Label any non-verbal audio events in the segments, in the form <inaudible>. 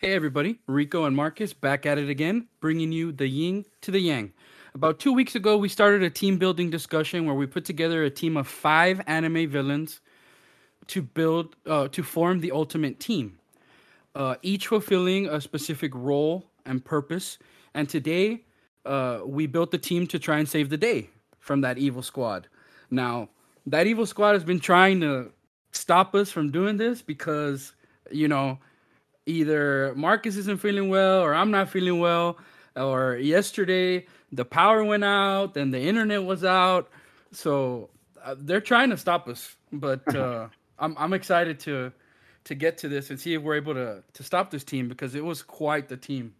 Hey everybody, Rico and Marcus back at it again, bringing you the yin to the yang. About two weeks ago, we started a team building discussion where we put together a team of five anime villains to build, uh, to form the ultimate team, uh, each fulfilling a specific role and purpose. And today, uh, we built the team to try and save the day from that evil squad. Now, that evil squad has been trying to stop us from doing this because, you know, either Marcus isn't feeling well or I'm not feeling well, or yesterday the power went out and the internet was out. So uh, they're trying to stop us, but <laughs> uh, I'm I'm excited to to get to this and see if we're able to to stop this team because it was quite the team.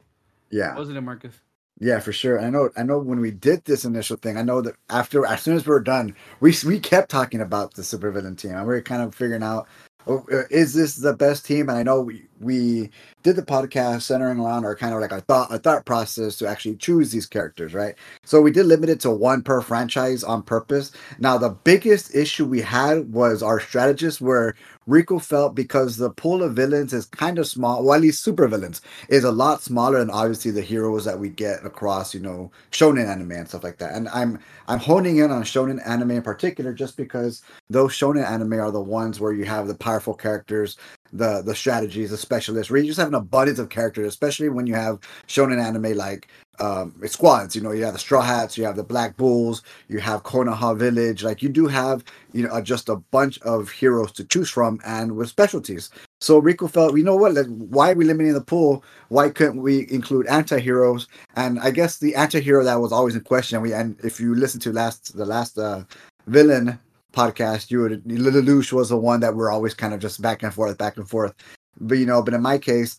Yeah. Wasn't it, Marcus? Yeah, for sure. I know. I know when we did this initial thing, I know that after, as soon as we were done, we we kept talking about the supervillain team, and we were kind of figuring out, oh, uh, is this the best team? And I know we we did the podcast centering around our kind of like our thought our thought process to actually choose these characters, right? So we did limit it to one per franchise on purpose. Now the biggest issue we had was our strategists where Rico felt because the pool of villains is kind of small, well at least super villains is a lot smaller than obviously the heroes that we get across, you know, shonen anime and stuff like that. And I'm I'm honing in on shonen anime in particular just because those shonen anime are the ones where you have the powerful characters the the strategies, the specialists, where you just have an abundance of characters, especially when you have shonen anime like um squads. You know, you have the Straw Hats, you have the Black Bulls, you have Konoha Village. Like you do have you know just a bunch of heroes to choose from, and with specialties. So Rico felt, you know what? Like, why are we limiting the pool? Why couldn't we include anti-heroes? And I guess the anti-hero that was always in question. We and if you listen to last the last uh, villain podcast, you would Lelouch was the one that we're always kind of just back and forth, back and forth. But you know, but in my case,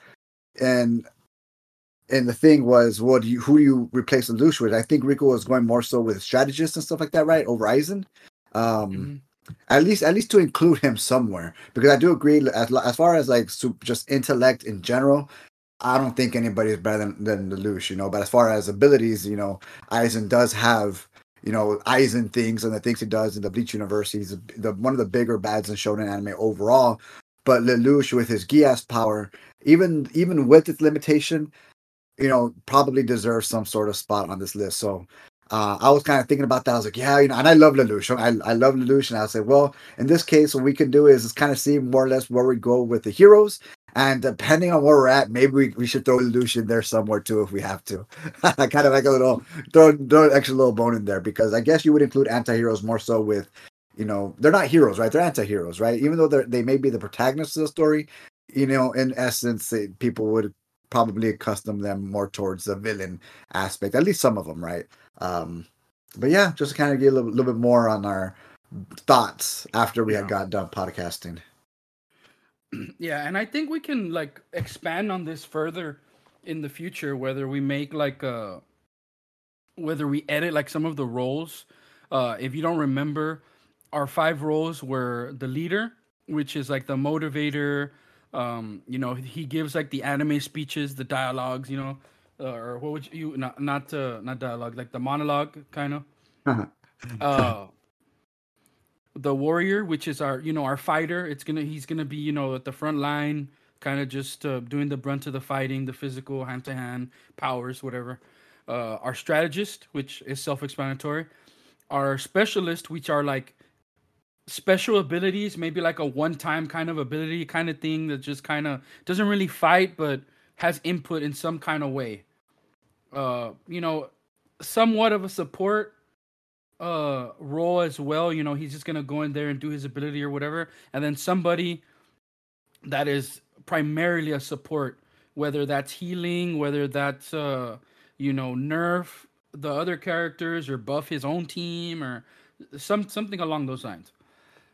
and and the thing was, what do you who do you replace Lelouch with? I think Rico was going more so with strategists and stuff like that, right? Over Aizen. Um mm-hmm. At least, at least to include him somewhere, because I do agree. As, as far as like just intellect in general, I don't think anybody is better than than Lelouch, you know. But as far as abilities, you know, Aizen does have you know Aizen things and the things he does in the Bleach universe. He's the one of the bigger bads in shonen anime overall. But Lelouch with his Geass power, even even with its limitation, you know, probably deserves some sort of spot on this list. So uh, I was kind of thinking about that. I was like, yeah, you know, and I love Lelouch. I, I love Lelouch. And I like, well, in this case, what we can do is, is kind of see more or less where we go with the heroes and depending on where we're at, maybe we, we should throw in there somewhere too if we have to. <laughs> I kind of like a little throw throw an extra little bone in there because I guess you would include anti-heroes more so with, you know, they're not heroes, right? They're anti-heroes, right? Even though they they may be the protagonists of the story, you know, in essence, they, people would probably accustom them more towards the villain aspect. At least some of them, right? Um, but yeah, just to kind of get a little, little bit more on our thoughts after we yeah. had got done podcasting. <clears throat> yeah, and I think we can like expand on this further in the future, whether we make like uh whether we edit like some of the roles. Uh if you don't remember, our five roles were the leader, which is like the motivator. Um, you know, he gives like the anime speeches, the dialogues, you know, uh, or what would you not not uh, not dialogue, like the monologue kind of. uh the warrior, which is our you know our fighter. It's gonna he's gonna be you know at the front line, kind of just uh, doing the brunt of the fighting, the physical hand to hand powers, whatever. Uh, our strategist, which is self explanatory. Our specialist, which are like special abilities, maybe like a one time kind of ability kind of thing that just kind of doesn't really fight but has input in some kind of way. Uh, you know, somewhat of a support uh role as well. You know, he's just gonna go in there and do his ability or whatever, and then somebody that is primarily a support, whether that's healing, whether that's uh you know nerf the other characters or buff his own team or some something along those lines.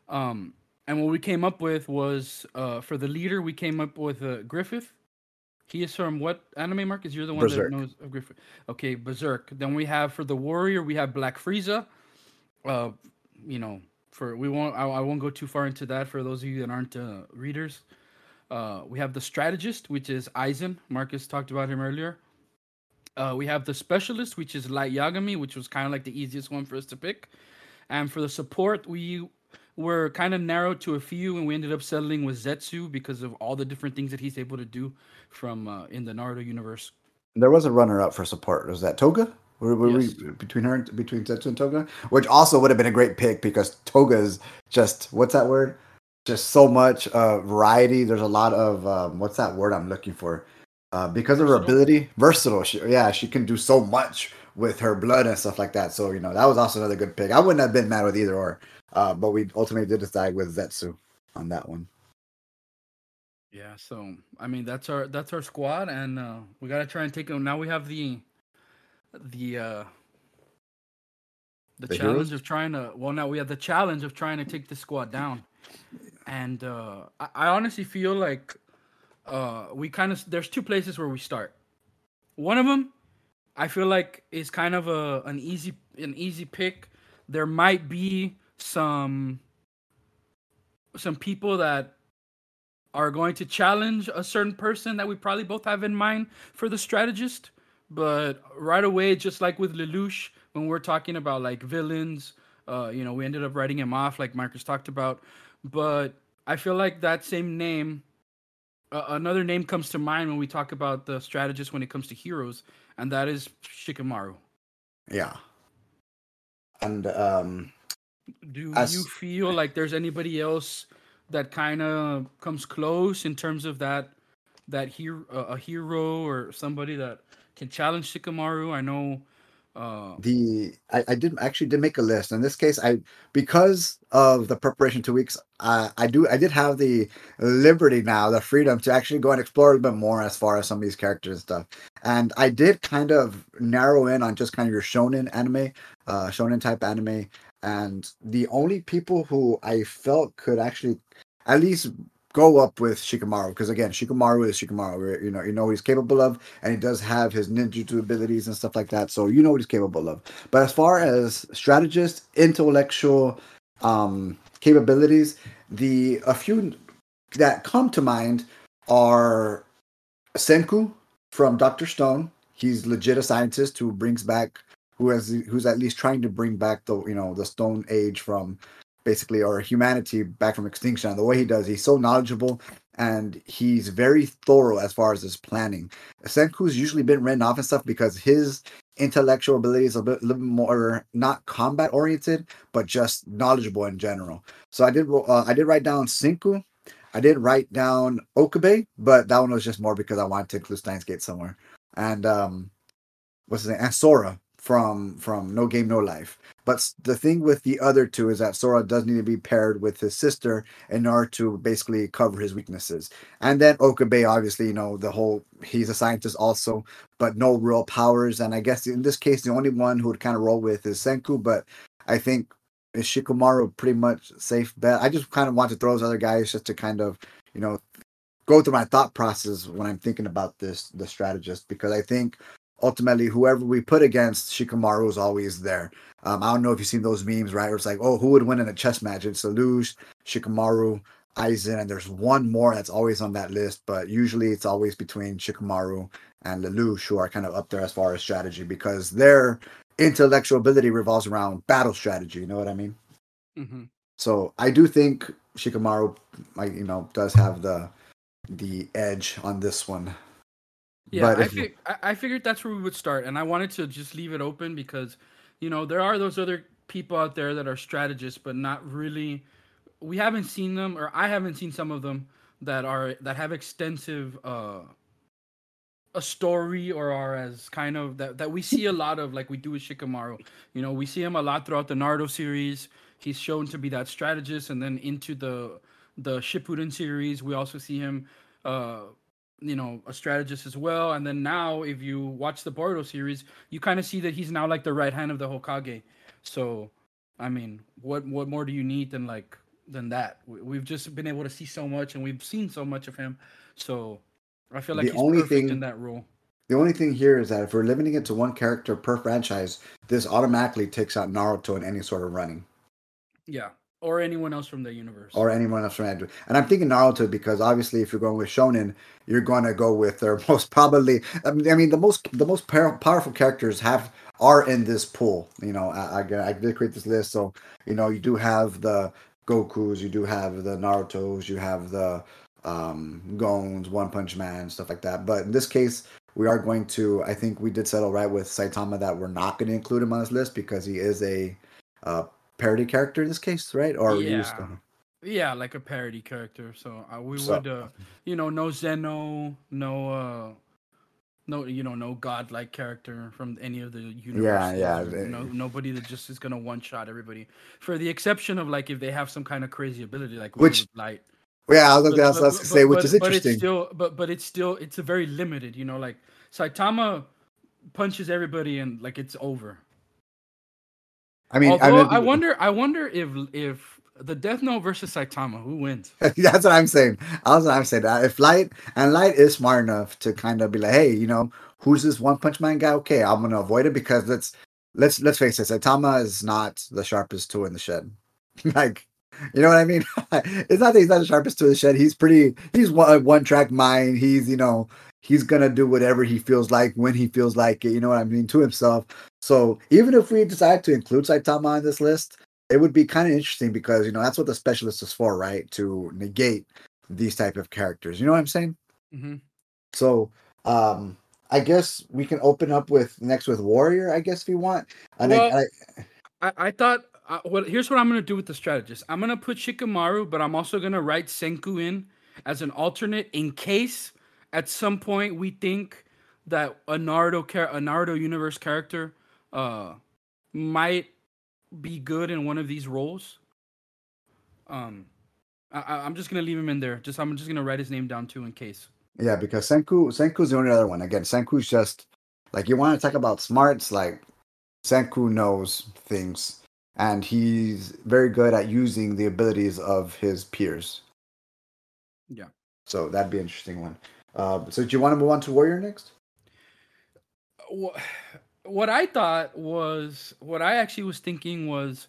Um, and what we came up with was uh for the leader, we came up with uh, Griffith he is from what anime, Marcus? You're the one Berserk. that knows of Griffith. Okay, Berserk. Then we have for the warrior, we have Black Frieza. Uh, you know, for we won't. I, I won't go too far into that for those of you that aren't uh, readers. Uh, we have the strategist, which is Aizen. Marcus talked about him earlier. Uh, we have the specialist, which is Light Yagami, which was kind of like the easiest one for us to pick. And for the support, we were kind of narrowed to a few, and we ended up settling with Zetsu because of all the different things that he's able to do from uh, in the Naruto universe. There was a runner-up for support. Was that Toga? Were, were yes. we between her between Zetsu and Toga, which also would have been a great pick because Toga's just what's that word? Just so much uh, variety. There's a lot of um, what's that word I'm looking for? Uh, because versatile. of her ability, versatile. She, yeah, she can do so much with her blood and stuff like that. So you know that was also another good pick. I wouldn't have been mad with either or, uh, but we ultimately did decide with Zetsu on that one. Yeah, so I mean that's our that's our squad, and uh, we gotta try and take it. Now we have the the uh the, the challenge heroes? of trying to well now we have the challenge of trying to take the squad down and uh I, I honestly feel like uh we kind of there's two places where we start one of them i feel like is kind of a an easy an easy pick there might be some some people that are going to challenge a certain person that we probably both have in mind for the strategist but right away, just like with Lelouch, when we're talking about like villains, uh, you know, we ended up writing him off, like Marcus talked about. But I feel like that same name, uh, another name comes to mind when we talk about the strategist when it comes to heroes, and that is Shikamaru. Yeah. And um, do as... you feel like there's anybody else that kind of comes close in terms of that that hero, uh, a hero or somebody that can challenge Shikamaru. I know uh, the I, I did actually did make a list. In this case, I because of the preparation two weeks, uh, I do I did have the liberty now, the freedom to actually go and explore a little bit more as far as some of these characters and stuff. And I did kind of narrow in on just kind of your shonen anime, uh, shonen type anime. And the only people who I felt could actually at least go up with Shikamaru because again, Shikamaru is Shikamaru. You know, you know what he's capable of, and he does have his ninjutsu abilities and stuff like that. So you know what he's capable of. But as far as strategist, intellectual um, capabilities, the a few that come to mind are Senku from Doctor Stone. He's legit a scientist who brings back who has who's at least trying to bring back the you know the Stone Age from basically or humanity back from extinction. And the way he does, he's so knowledgeable and he's very thorough as far as his planning. Senku's usually been written off and stuff because his intellectual abilities are a, bit, little more not combat oriented, but just knowledgeable in general. So I did uh, I did write down Senku. I did write down Okabe, but that one was just more because I wanted to include Steins Gate somewhere. And um, what's his name? And Sora from from No Game No Life. But the thing with the other two is that Sora does need to be paired with his sister in order to basically cover his weaknesses. And then Okabe, obviously, you know, the whole he's a scientist also, but no real powers. And I guess in this case, the only one who would kind of roll with is Senku. But I think is pretty much safe bet. I just kind of want to throw those other guys just to kind of, you know, go through my thought process when I'm thinking about this the strategist because I think ultimately whoever we put against Shikamaru is always there. Um, I don't know if you've seen those memes, right? Where it's like, oh, who would win in a chess match? It's Lelouch, Shikamaru, Aizen, and there's one more that's always on that list, but usually it's always between Shikamaru and Lelouch who are kind of up there as far as strategy because their intellectual ability revolves around battle strategy. You know what I mean? Mm-hmm. So I do think Shikamaru, like you know, does have the the edge on this one. Yeah, I, fig- I figured that's where we would start, and I wanted to just leave it open because, you know, there are those other people out there that are strategists, but not really. We haven't seen them, or I haven't seen some of them that are that have extensive uh a story or are as kind of that that we see a lot of like we do with Shikamaru. You know, we see him a lot throughout the Naruto series. He's shown to be that strategist, and then into the the Shippuden series, we also see him uh you know a strategist as well. And then now if you watch the Boruto series you kind of see that he's now like the right hand of the Hokage. So I mean what what more do you need than like than that? We've just been able to see so much and we've seen so much of him. So I feel like the only thing in that role. the only thing here is that if we're limiting it to one character per franchise this automatically takes out Naruto in any sort of running. Yeah or anyone else from the universe, or anyone else from Andrew. And I'm thinking Naruto because obviously, if you're going with Shonen, you're going to go with their <laughs> most probably. I mean, the most the most powerful characters have are in this pool. You know, I, I, I did create this list, so you know you do have the Goku's, you do have the Naruto's, you have the um, Gones, One Punch Man, stuff like that. But in this case, we are going to. I think we did settle right with Saitama that we're not going to include him on this list because he is a uh, parody character in this case, right? Or yeah, yeah, like a parody character. So uh, we so, would, uh, you know, no Zeno, no. uh no, you know, no godlike character from any of the universe. Yeah, yeah. no, nobody that just is gonna one shot everybody. For the exception of like if they have some kind of crazy ability, like which light. Yeah, I was, but, I was, I was say, which but, is interesting. But it's still, but but it's still, it's a very limited. You know, like Saitama punches everybody and like it's over. I mean, Although, I, mean, I wonder, I wonder if if the Death Note versus Saitama, who wins? <laughs> That's what I'm saying. That's what I'm saying. Uh, if Light and Light is smart enough to kind of be like, hey, you know, who's this One Punch Man guy? Okay, I'm gonna avoid it because let's let's let's face it, Saitama is not the sharpest tool in the shed. <laughs> like, you know what I mean? <laughs> it's not that he's not the sharpest tool in the shed. He's pretty. He's one one track mind. He's you know he's gonna do whatever he feels like when he feels like it. You know what I mean to himself. So even if we decide to include Saitama on this list, it would be kind of interesting because you know that's what the specialist is for, right? To negate these type of characters. You know what I'm saying? Mm-hmm. So um I guess we can open up with next with Warrior. I guess if you want. And well, I, I, I thought. Uh, well, here's what I'm gonna do with the strategist. I'm gonna put Shikamaru, but I'm also gonna write Senku in as an alternate in case at some point we think that a Naruto char- a Naruto universe character uh might be good in one of these roles. Um, I, am just gonna leave him in there. Just I'm just gonna write his name down too in case. Yeah, because Senku Senku's the only other one. Again, Senku's just like you want to talk about smarts. Like Senku knows things, and he's very good at using the abilities of his peers. Yeah. So that'd be an interesting one. Uh, so do you want to move on to Warrior next? What I thought was what I actually was thinking was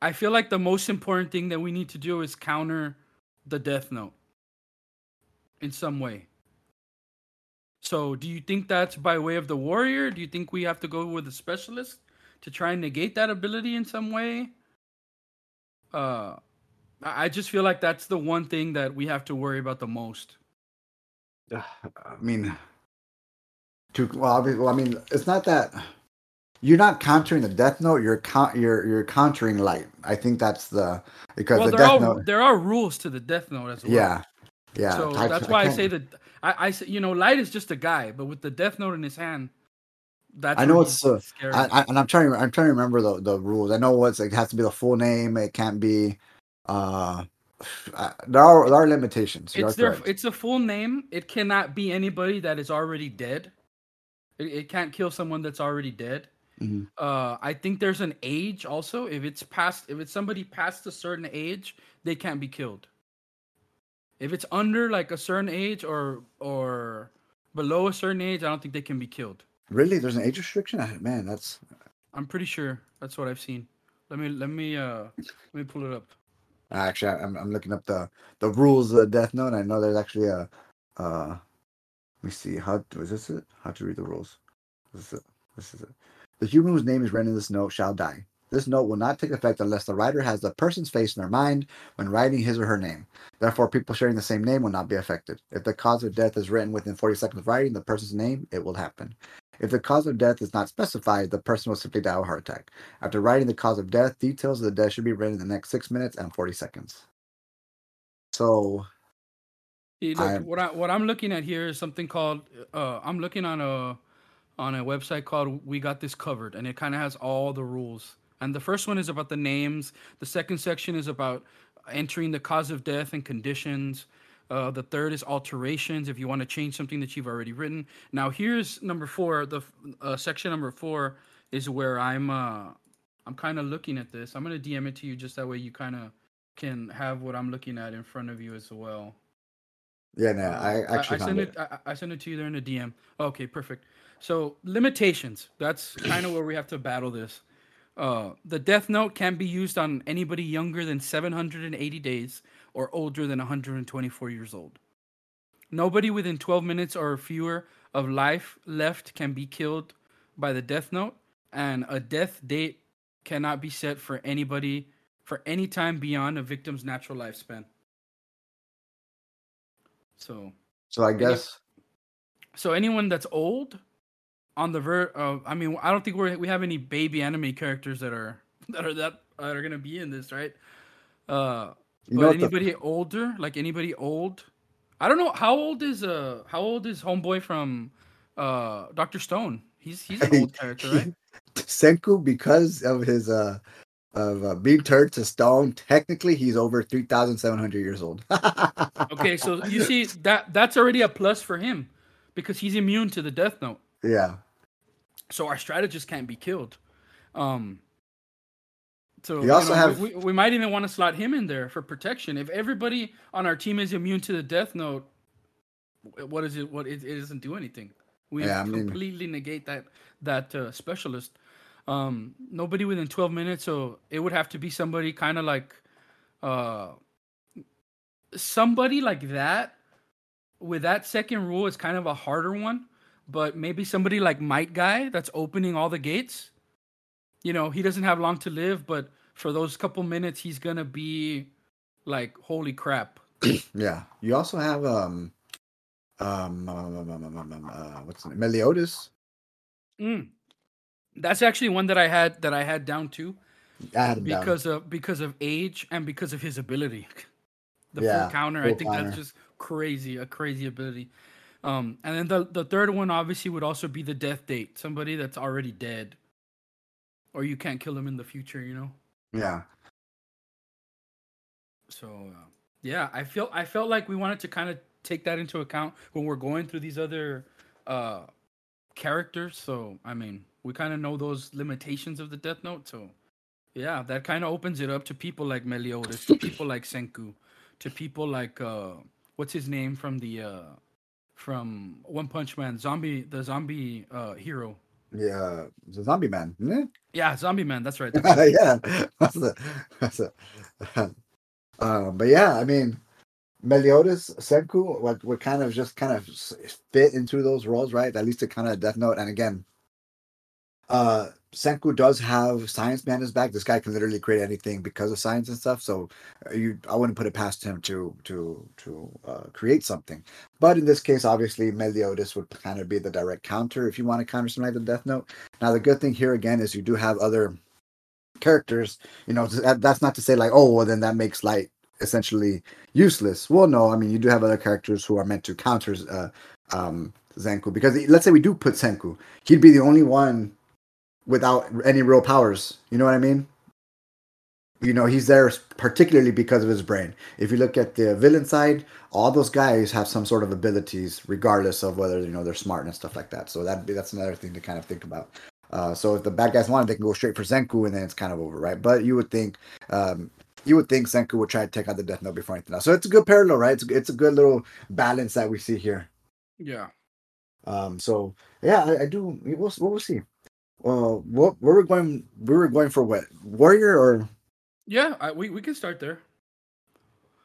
I feel like the most important thing that we need to do is counter the death note in some way. So, do you think that's by way of the warrior? Do you think we have to go with a specialist to try and negate that ability in some way? Uh I just feel like that's the one thing that we have to worry about the most. <sighs> I mean, to well, well, I mean, it's not that you're not countering the Death Note. You're count. You're you're countering Light. I think that's the because well, the Death Note. There are rules to the Death Note as well. Yeah, yeah. So I, that's why I, I say that I, I say you know Light is just a guy, but with the Death Note in his hand, that's I know it's uh, scary. I, I, and I'm trying. I'm trying to remember the the rules. I know what's it has to be the full name. It can't be. uh there are there are limitations. it's their, it's a full name. It cannot be anybody that is already dead. It, it can't kill someone that's already dead. Mm-hmm. Uh, I think there's an age also. If it's past, if it's somebody past a certain age, they can't be killed. If it's under like a certain age or or below a certain age, I don't think they can be killed. Really, there's an age restriction. Man, that's. I'm pretty sure that's what I've seen. Let me let me uh let me pull it up. Actually, I'm I'm looking up the the rules of the Death Note. I know there's actually a uh. Let me see. How this it? How to read the rules? This is it. This is it. The human whose name is written in this note shall die. This note will not take effect unless the writer has the person's face in their mind when writing his or her name. Therefore, people sharing the same name will not be affected. If the cause of death is written within 40 seconds of writing the person's name, it will happen. If the cause of death is not specified, the person will simply die of a heart attack. After writing the cause of death, details of the death should be written in the next six minutes and 40 seconds. So, look, I'm, what I what I'm looking at here is something called. Uh, I'm looking on a on a website called We Got This Covered, and it kind of has all the rules. And the first one is about the names. The second section is about entering the cause of death and conditions. Uh, the third is alterations if you want to change something that you've already written. Now here's number four. The uh, section number four is where I'm uh, I'm kind of looking at this. I'm gonna DM it to you just that way you kind of can have what I'm looking at in front of you as well. Yeah, no, I actually I, I send it. it I, I, send it to you there in the DM. Okay, perfect. So limitations. That's kind of where we have to battle this. Uh, the death note can be used on anybody younger than 780 days or older than 124 years old. Nobody within 12 minutes or fewer of life left can be killed by the death note, and a death date cannot be set for anybody for any time beyond a victim's natural lifespan. So, So I guess so anyone that's old on the ver uh, I mean, I don't think we we have any baby anime characters that are <laughs> that are that that are gonna be in this, right? Uh, you know but what the- anybody older, like anybody old, I don't know how old is uh how old is homeboy from uh Doctor Stone? He's he's an old <laughs> character, right? Senku, because of his uh of uh, being turned to stone, technically he's over three thousand seven hundred years old. <laughs> Okay, so you see that that's already a plus for him because he's immune to the death note. yeah, So our strategist can't be killed. Um so you also know, have- we, we might even want to slot him in there for protection. If everybody on our team is immune to the death note, what is it? What it, it doesn't do anything. We Yeah, I mean- completely negate that that uh, specialist. Um, nobody within 12 minutes, so it would have to be somebody kind of like uh somebody like that with that second rule is kind of a harder one but maybe somebody like might guy that's opening all the gates you know he doesn't have long to live but for those couple minutes he's gonna be like holy crap <clears throat> yeah. You also have um um, um, um, um, um, um, um, uh, what's his name? Meliodas. Mm. that's actually one that i had that i had down too I had him down. because of because of age and because of his ability the Yeah, full counter i think counter. that's just crazy a crazy ability um and then the the third one obviously would also be the death date somebody that's already dead or you can't kill him in the future you know? Yeah, so uh, yeah i feel i felt like we wanted to kind of take that into account when we're going through these other uh characters. So i mean we kind of know those limitations of the death note so yeah that kind of opens it up to people like meliodas to people like senku to people like uh what's his name from the uh from one punch man zombie the zombie uh hero. Yeah. The zombie man, yeah zombie man that's right <laughs> it? yeah, that's a, that's uh, <laughs> but yeah, I mean, Meliodas, Senku, what would kind of just kind of fit into those roles, right? At least a kind of Death Note. And again, uh, Senku does have science behind his back. This guy can literally create anything because of science and stuff. So uh, you, I wouldn't put it past him to to to uh, create something. But in this case, obviously, Meliodas would kind of be the direct counter if you want to counter something like the Death Note. Now, the good thing here again is you do have other characters. You know, that- that's not to say like, oh, well, then that makes light essentially useless. Well, no, I mean, you do have other characters who are meant to counter uh, um, Senku because let's say we do put Senku, he'd be the only one without any real powers. You know what I mean? You know, he's there particularly because of his brain. If you look at the villain side, all those guys have some sort of abilities, regardless of whether you know they're smart and stuff like that. So that that's another thing to kind of think about. Uh, so if the bad guys want, it, they can go straight for Senku, and then it's kind of over, right? But you would think, um, you would think Senku would try to take out the Death Note before anything else. So it's a good parallel, right? It's a, it's a good little balance that we see here. yeah Um, so yeah, I, I do. We'll we'll see. Well, what where we're going? We were going for what warrior or Yeah, I, we we can start there.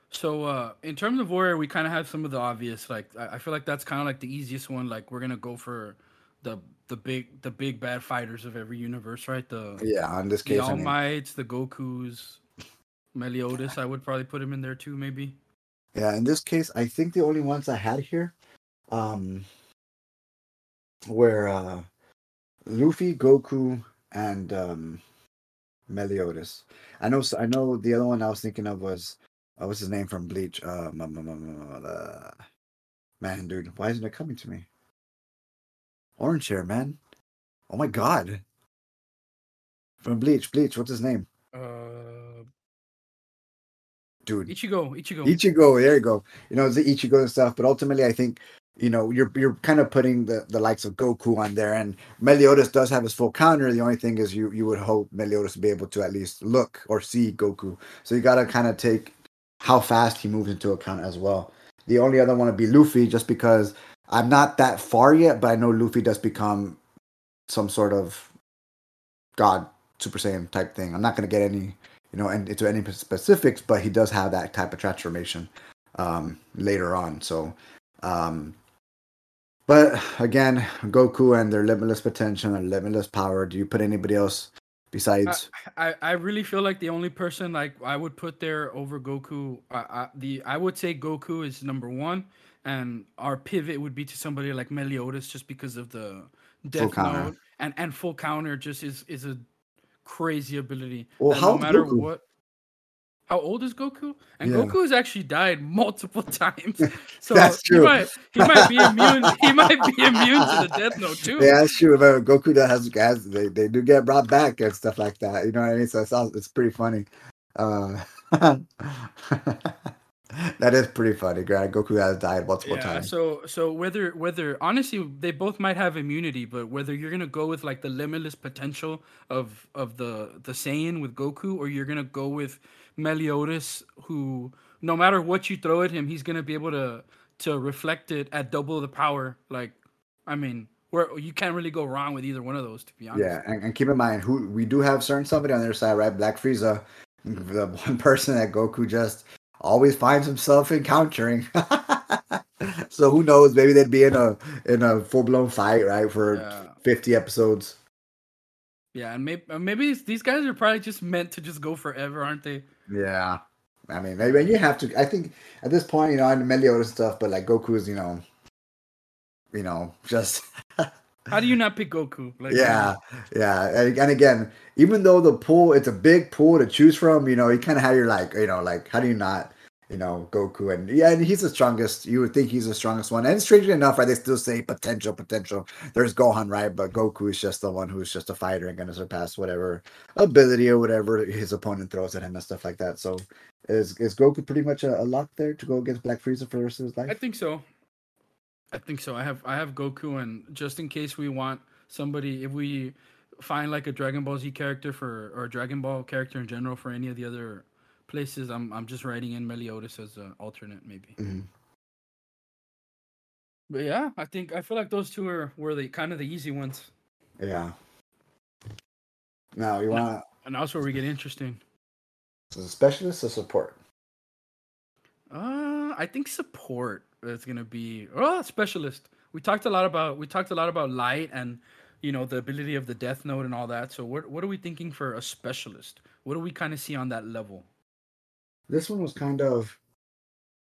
So uh in terms of warrior, we kind of have some of the obvious. Like I, I feel like that's kind of like the easiest one. Like we're gonna go for the the big the big bad fighters of every universe, right? The yeah. In this the case, I All mean, Mights, the Goku's, Meliodas. I would probably put him in there too, maybe. yeah. In this case, I think the only ones I had here, um, were uh, Luffy, Goku, and um, Meliodas. I know. I know the other one I was thinking of was uh, what's his name from Bleach? Uh, man, dude, why isn't it coming to me? Orange hair, man. Oh my god. From Bleach, Bleach. What's his name, Uh, dude? Ichigo, Ichigo. Ichigo, there you go. You know, it's the Ichigo and stuff, but ultimately, I think you know you're you're kind of putting the, the likes of Goku on there, and Meliodas does have his full counter. The only thing is you you would hope Meliodas to be able to at least look or see Goku. So you got to kind of take how fast he moves into account as well. The only other one would be Luffy, just because I'm not that far yet, but I know Luffy does become some sort of god Super Saiyan type thing. I'm not going to get any you know, into any specifics, but he does have that type of transformation um, later on. So, um, but again, Goku and their limitless potential and limitless power. Do you put anybody else Besides, I, I, I really feel like the only person like I would put there over Goku, I, I, the I would say Goku is number one, and our pivot would be to somebody like Meliodas just because of the death note and and full counter just is is a crazy ability. Well, how no matter Goku? what. How old is Goku? And Yeah. Goku has actually died multiple <laughs> times, so That's he might he might be immune. He might be immune to the Death Note too. yeah, that's true. But Goku does has, has they, they do get brought back and stuff like that. You know what I mean? So it's all- it's pretty funny. Uh, <laughs> that is pretty funny. Grant Goku has died multiple yeah times. so so whether whether honestly they both might have immunity but whether you're gonna go with like the limitless potential of of the the Saiyan with Goku or you're gonna go with Meliodas who no matter what you throw at him he's gonna be able to to reflect it at double the power like I mean where you can't really go wrong with either one of those to be honest Yeah, and, and keep in mind who we do have certain somebody on their side, right? Black Frieza, the <laughs> one person that Goku just always finds himself encountering. <laughs> so who knows? Maybe they'd be in a in a full blown fight, right? For Yeah. fifty episodes. Yeah and uh, maybe maybe these guys are probably just meant to just go forever aren't they Yeah. I mean, maybe you have to. I think at this point, you know, know Meliodas stuff, but like Goku is, you know, you know, just <laughs> how do you not pick Goku like yeah, yeah. And, and again, even though the pool, it's a big pool to choose from, you know, you kind of have your like, you know, like how do you not, you know, Goku and yeah, and he's the strongest. You would think he's the strongest one. And strangely enough, right, they still say potential, potential. There's Gohan, right, but Goku is just the one who's just a fighter and gonna surpass whatever ability or whatever his opponent throws at him and stuff like that. So. Is is Goku pretty much a, a lock there to go against Black Frieza for the rest of his life? I think so. I think so. I have I have Goku, and just in case we want somebody, if we find like a Dragon Ball Z character for or a Dragon Ball character in general for any of the other places, I'm I'm just writing in Meliodas as an alternate maybe. Mhm. But yeah, I think I feel like those two are were the kind of the easy ones, Yeah. Now you want and that's where we get interesting. a specialist or support? Uh, I think support is gonna be oh specialist. We talked a lot about we talked a lot about light and you know the ability of the death note and all that. So what what are we thinking for a specialist? What do we kind of see on that level? This one was kind of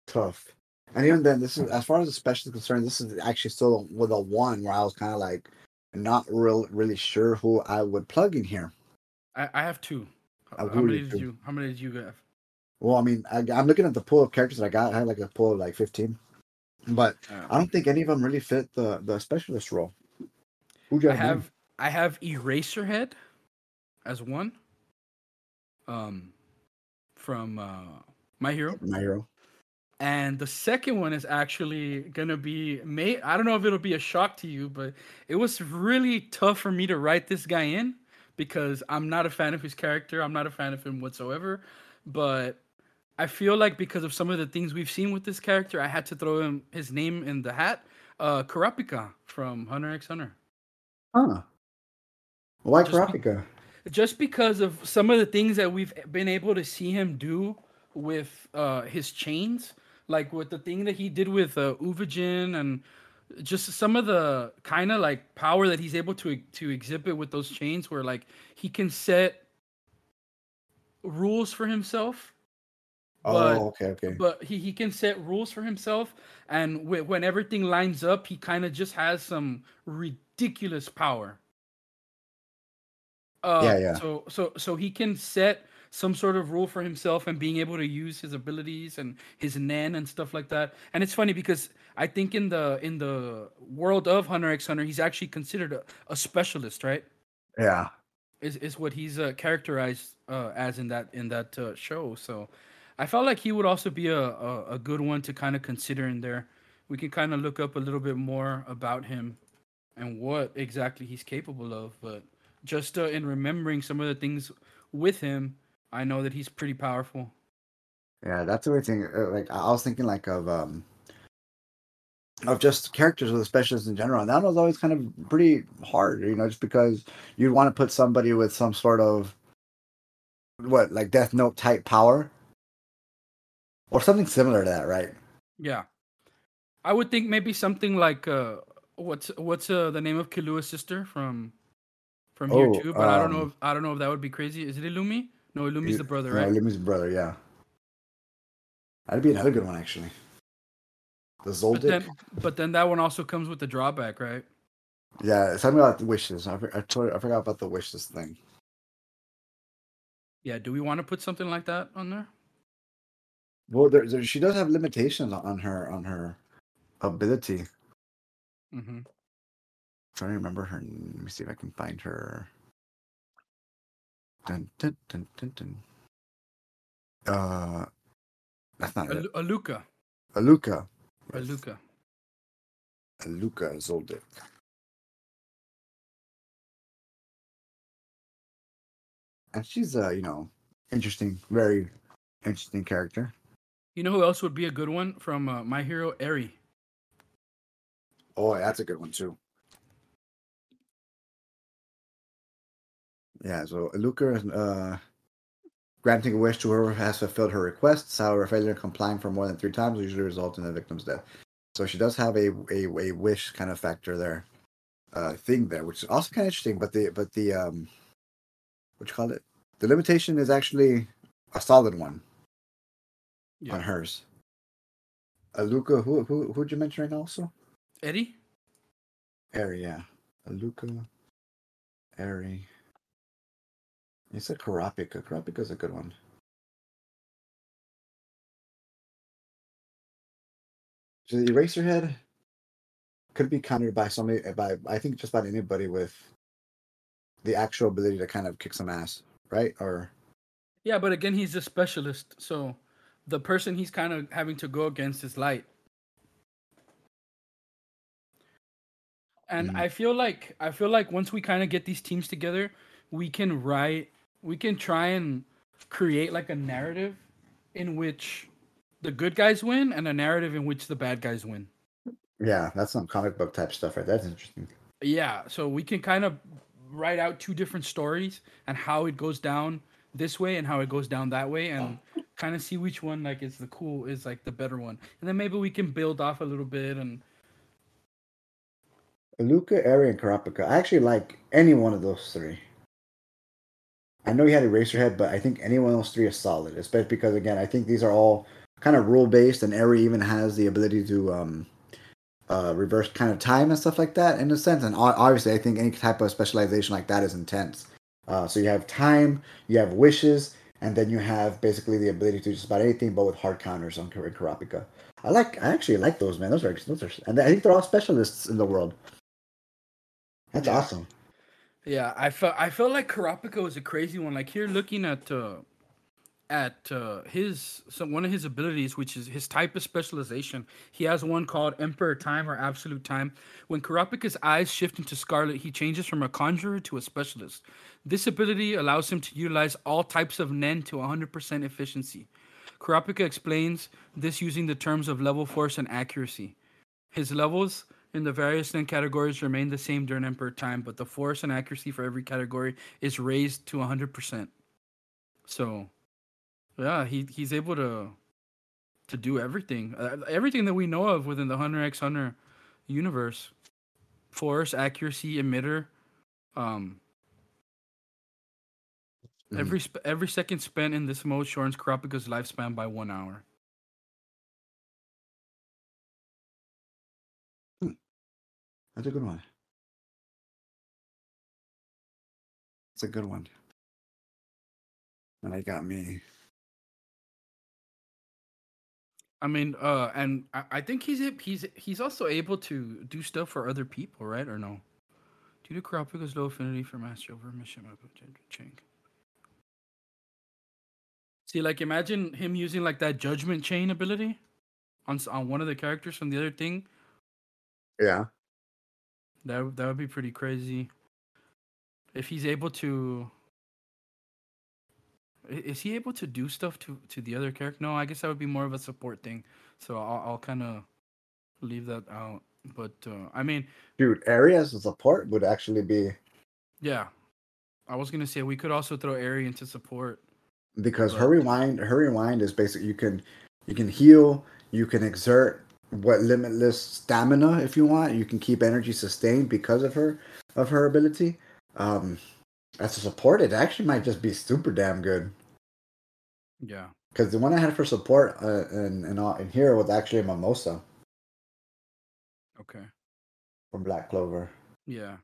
tough. And even then, this is as far as the specialist is concerned, this is actually still with a one where I was kind of like not real really sure who I would plug in here. I, I have two. Uh, How many did did you- How many did you have? Well, I mean, I, I'm looking at the pool of characters that I got. I had like a pool of like 15, but Uh, I don't think any of them really fit the the specialist role. Who do you I have I have Eraserhead as one. Um, from uh, My Hero. my hero. And the second one is actually gonna be may I don't know if it'll be a shock to you, but it was really tough for me to write this guy in because I'm not a fan of his character. I'm not a fan of him whatsoever. But I feel like because of some of the things we've seen with this character, I had to throw him his name in the hat. Uh Kurapika from Hunter x Hunter. Huh? Why Just Kurapika? Just because of some of the things that we've been able to see him do with uh his chains like with the thing that he did with uh Uvogin and just some of the kind of like power that he's able to to exhibit with those chains where like he can set rules for himself Oh, but- okay, okay. but he, he can set rules for himself and wh- when everything lines up he kind of just has some ridiculous power uh, Yeah, yeah. so so so he can set some sort of rule for himself and being able to use his abilities and his Nen and stuff like that and it's funny because i think in the in the world of hunter x hunter he's actually considered a, a specialist right yeah. is is what he's uh, characterized uh, as in that in that uh, show. So I felt like he would also be a, a, a good one to kind of consider in there. We can kind of look up a little bit more about him and what exactly he's capable of. But just uh, in remembering some of the things with him, I know that he's pretty powerful. Yeah, that's the weird thing. uh, Like I was thinking, like of um, of just characters with specialists in general, and that was always kind of pretty hard, you know, just because you'd want to put somebody with some sort of what, like Death Note type power, or something similar to that, right? Yeah, I would think maybe something like uh, what's what's uh, the name of Killua's sister from from here Oh, too, but I don't know um, if I don't know if that would be crazy. Is it Illumi? No, Illumi's the brother, right? Lumi's brother, yeah. That'd be another good one, actually. The But Zoldyck. then, but then that one also comes with the drawback, right? Yeah, something about the wishes. I, I, told, I forgot about the wishes thing. Yeah. Do we want to put something like that on there? Well, there, there, she does have limitations on her on her ability. Mm-hmm. Trying to remember her. Let me see if I can find her. Dun, dun, dun, dun, dun. Uh, that's not it. Alluka. Alluka. Alluka. Alluka Zoldyck. And she's uh, you know, interesting, very interesting character. You know who else would be a good one from uh, My Hero Eri? Oh, that's a good one too. Yeah, so Alluka uh granting a wish to whoever has fulfilled her requests, however, failure in complying for more than three times will usually result in the victim's death. So she does have a a, a wish kind of factor there, uh thing there, which is also kind of interesting. But the but the um what you call it? The limitation is actually a solid one Yeah. on hers. Alluka, who who who'd you mention right now also? Eddie? Eri, yeah. Alluka, Eri. You said Kurapika. Kurapika's a good one. So the Eraserhead could be countered by somebody by I think just about anybody with the actual ability to kind of kick some ass, right? Or Yeah, but again, he's a specialist, so the person he's kind of having to go against is light. And Mhm. I feel like I feel like once we kind of get these teams together, we can write, we can try and create like a narrative in which the good guys win and a narrative in which the bad guys win. yeah, that's some comic book type stuff, right? That's interesting. Yeah, so we can kind of write out two different stories and how it goes down this way and how it goes down that way and kind of see which one like is the cool is like the better one. And then maybe we can build off a little bit and Alluka, Eri, and Kurapika. I actually like any one of those three. I know you had Eraserhead, but I think any one of those three is solid, especially because again, I think these are all kind of rule based, and Eri even has the ability to um, uh, reverse kind of time and stuff like that in a sense. And obviously, I think any type of specialization like that is intense. Uh, so you have time, you have wishes, and then you have basically the ability to just about anything, but with hard counters on Kar- Kurapika. I like, I actually like those man. Those are those are, and I think they're all specialists in the world. That's Yeah. awesome. Yeah, I felt I felt like Kurapika was a crazy one. Like here looking at uh at uh, his some one of his abilities, which is his type of specialization. He has one called Emperor Time or Absolute Time. When Kurapika's eyes shift into scarlet, he changes from a conjurer to a specialist. This ability allows him to utilize all types of Nen to 100% efficiency. Kurapika explains this using the terms of level force and accuracy. His levels in the various Nen categories remain the same during Emperor Time, but the force and accuracy for every category is raised to 100%. So, yeah, he he's able to to do everything, uh, everything that we know of within the Hunter X Hunter universe. Force, accuracy, emitter, um, Mhm. every sp- every second spent in this mode shortens Kurapika's lifespan by one hour. That's a good one. It's a good one. And I got me. I mean, uh, and I, I think he's he's he's also able to do stuff for other people, right? Or no? Due to Kurapika's low affinity for mastery over mission chain. See, like, imagine him using like that judgment chain ability on on one of the characters from the other thing. Yeah. That would- that would be pretty crazy. If he's able to, is he able to do stuff to to the other character? No, I guess that would be more of a support thing. So I'll I'll kind of leave that out. But uh, I mean, Dude, areas of support would actually be yeah, I was gonna say we could also throw Eri into support. because But- her rewind her rewind is basically you can you can heal, you can exert what limitless stamina if you want. You can keep energy sustained because of her of her ability. um, as a support, it actually might just be super damn good. Yeah. Because the one I had for support uh, in, in in here was actually Mimosa Okay. from Black Clover. Yeah.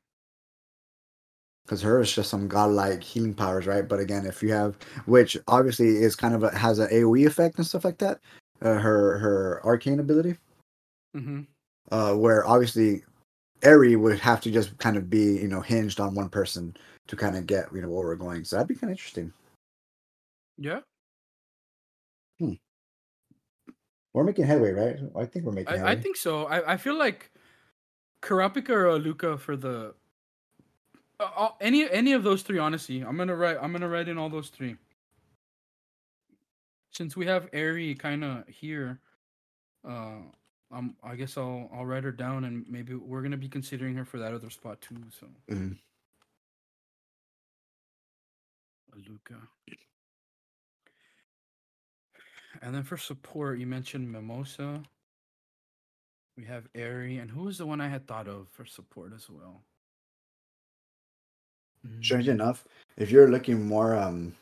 Because her is just some godlike healing powers, right? But again, if you have, which obviously is kind of a, has an AOE effect and stuff like that, uh, her her arcane ability, Mm-hmm. uh, where obviously Eri would have to just kind of be you know hinged on one person to kind of get you know where we're going. So that'd be kind of interesting. Yeah. We're making headway, right? I think we're making I, headway. I think so. I, I feel like Kurapika or Luca for the uh, uh, any any of those three. Honestly, I'm gonna write. I'm gonna write in all those three. Since we have Eri kind of here, uh, um, I guess I'll I'll write her down and maybe we're gonna be considering her for that other spot too. So Mhm. Luca. And then for support, you mentioned Mimosa. We have Eri, and who was the one I had thought of for support as well? Strange Mm, enough, if you're looking more um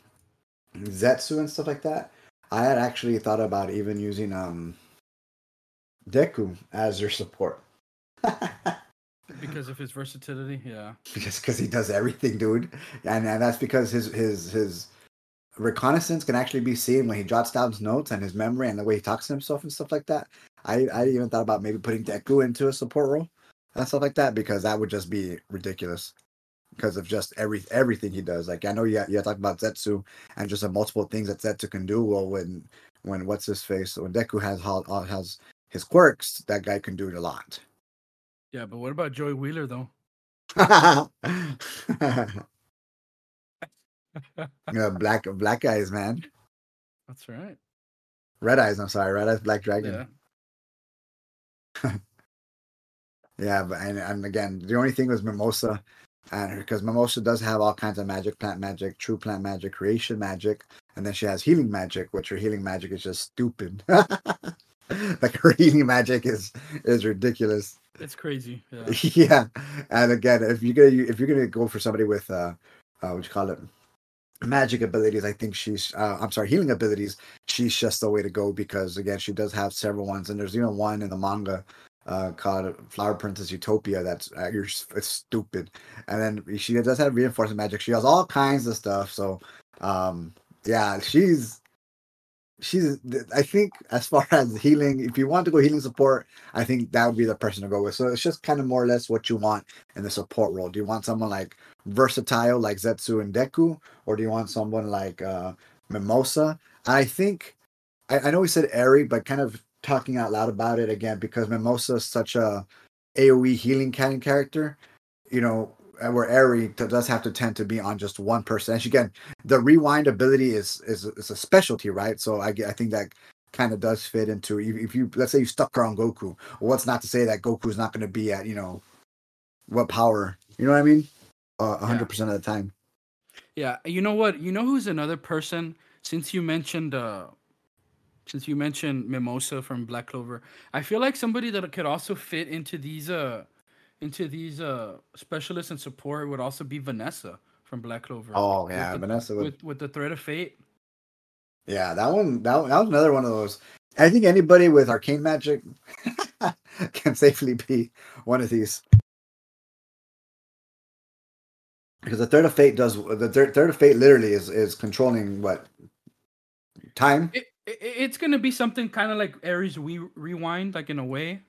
Zetsu and stuff like that, I had actually thought about even using um Deku as your support. <laughs> because of his versatility, yeah. because because he does everything, dude, and and that's because his his his reconnaissance can actually be seen when he jots down his notes and his memory and the way he talks to himself and stuff like that. I I even thought about maybe putting Deku into a support role and stuff like that because that would just be ridiculous because of just every everything he does. Like I know you you talked about Zetsu and just the multiple things that Zetsu can do. Well, when when what's his face when Deku has uh, has his quirks, that guy can do it a lot. Yeah, but what about Joey Wheeler though? <laughs> yeah, black black eyes, man. That's right. Red eyes. I'm sorry, red eyes, black dragon. Yeah. <laughs> Yeah, but and, and again, the only thing was Mimosa, and because Mimosa does have all kinds of magic, plant magic, true plant magic, creation magic, and then she has healing magic, which her healing magic is just stupid. <laughs> <laughs> like <laughs> her healing magic is is ridiculous. It's crazy. Yeah. <laughs> yeah, and again, if you're gonna if you're gonna go for somebody with uh, uh what you call it, magic abilities, I think she's uh, I'm sorry, healing abilities, she's just the way to go because again, she does have several ones, and there's even one in the manga uh called Flower Princess Utopia that's uh, you're it's stupid, and then she does have reinforcement magic. She has all kinds of stuff, so um yeah, she's she's I think as far <laughs> as healing, if you want to go healing support, I think that would be the person to go with. So it's just kind of more or less what you want in the support role. Do you want someone like versatile like Zetsu and Deku, or do you want someone like uh, Mimosa? I think I, I know we said Eri, but kind of talking out loud about it again because Mimosa is such a AOE healing kind of character. You know, where Eri does have to tend to be on just one person. And again, the rewind ability is is is a specialty, right? So I I think that kind of does fit into if you let's say you stuck her on Goku. What's not to say that Goku is not going to be at you know what power? You know what I mean? Uh, A hundred percent of the time. Yeah, you know what? You know who's another person? Since you mentioned, uh, since you mentioned Mimosa from Black Clover, I feel like somebody that could also fit into these, uh, into these uh specialists and support would also be Vanessa from Black Clover. Oh yeah, the- Vanessa. Would, with with the thread of fate. yeah, that one. That, that was another one of those. I think anybody with arcane magic <laughs> can safely be one of these. Because the thread of fate does the third, thread of fate literally is is controlling what time. It, it it's gonna be something kind of like Eri's we rewind, like in a way,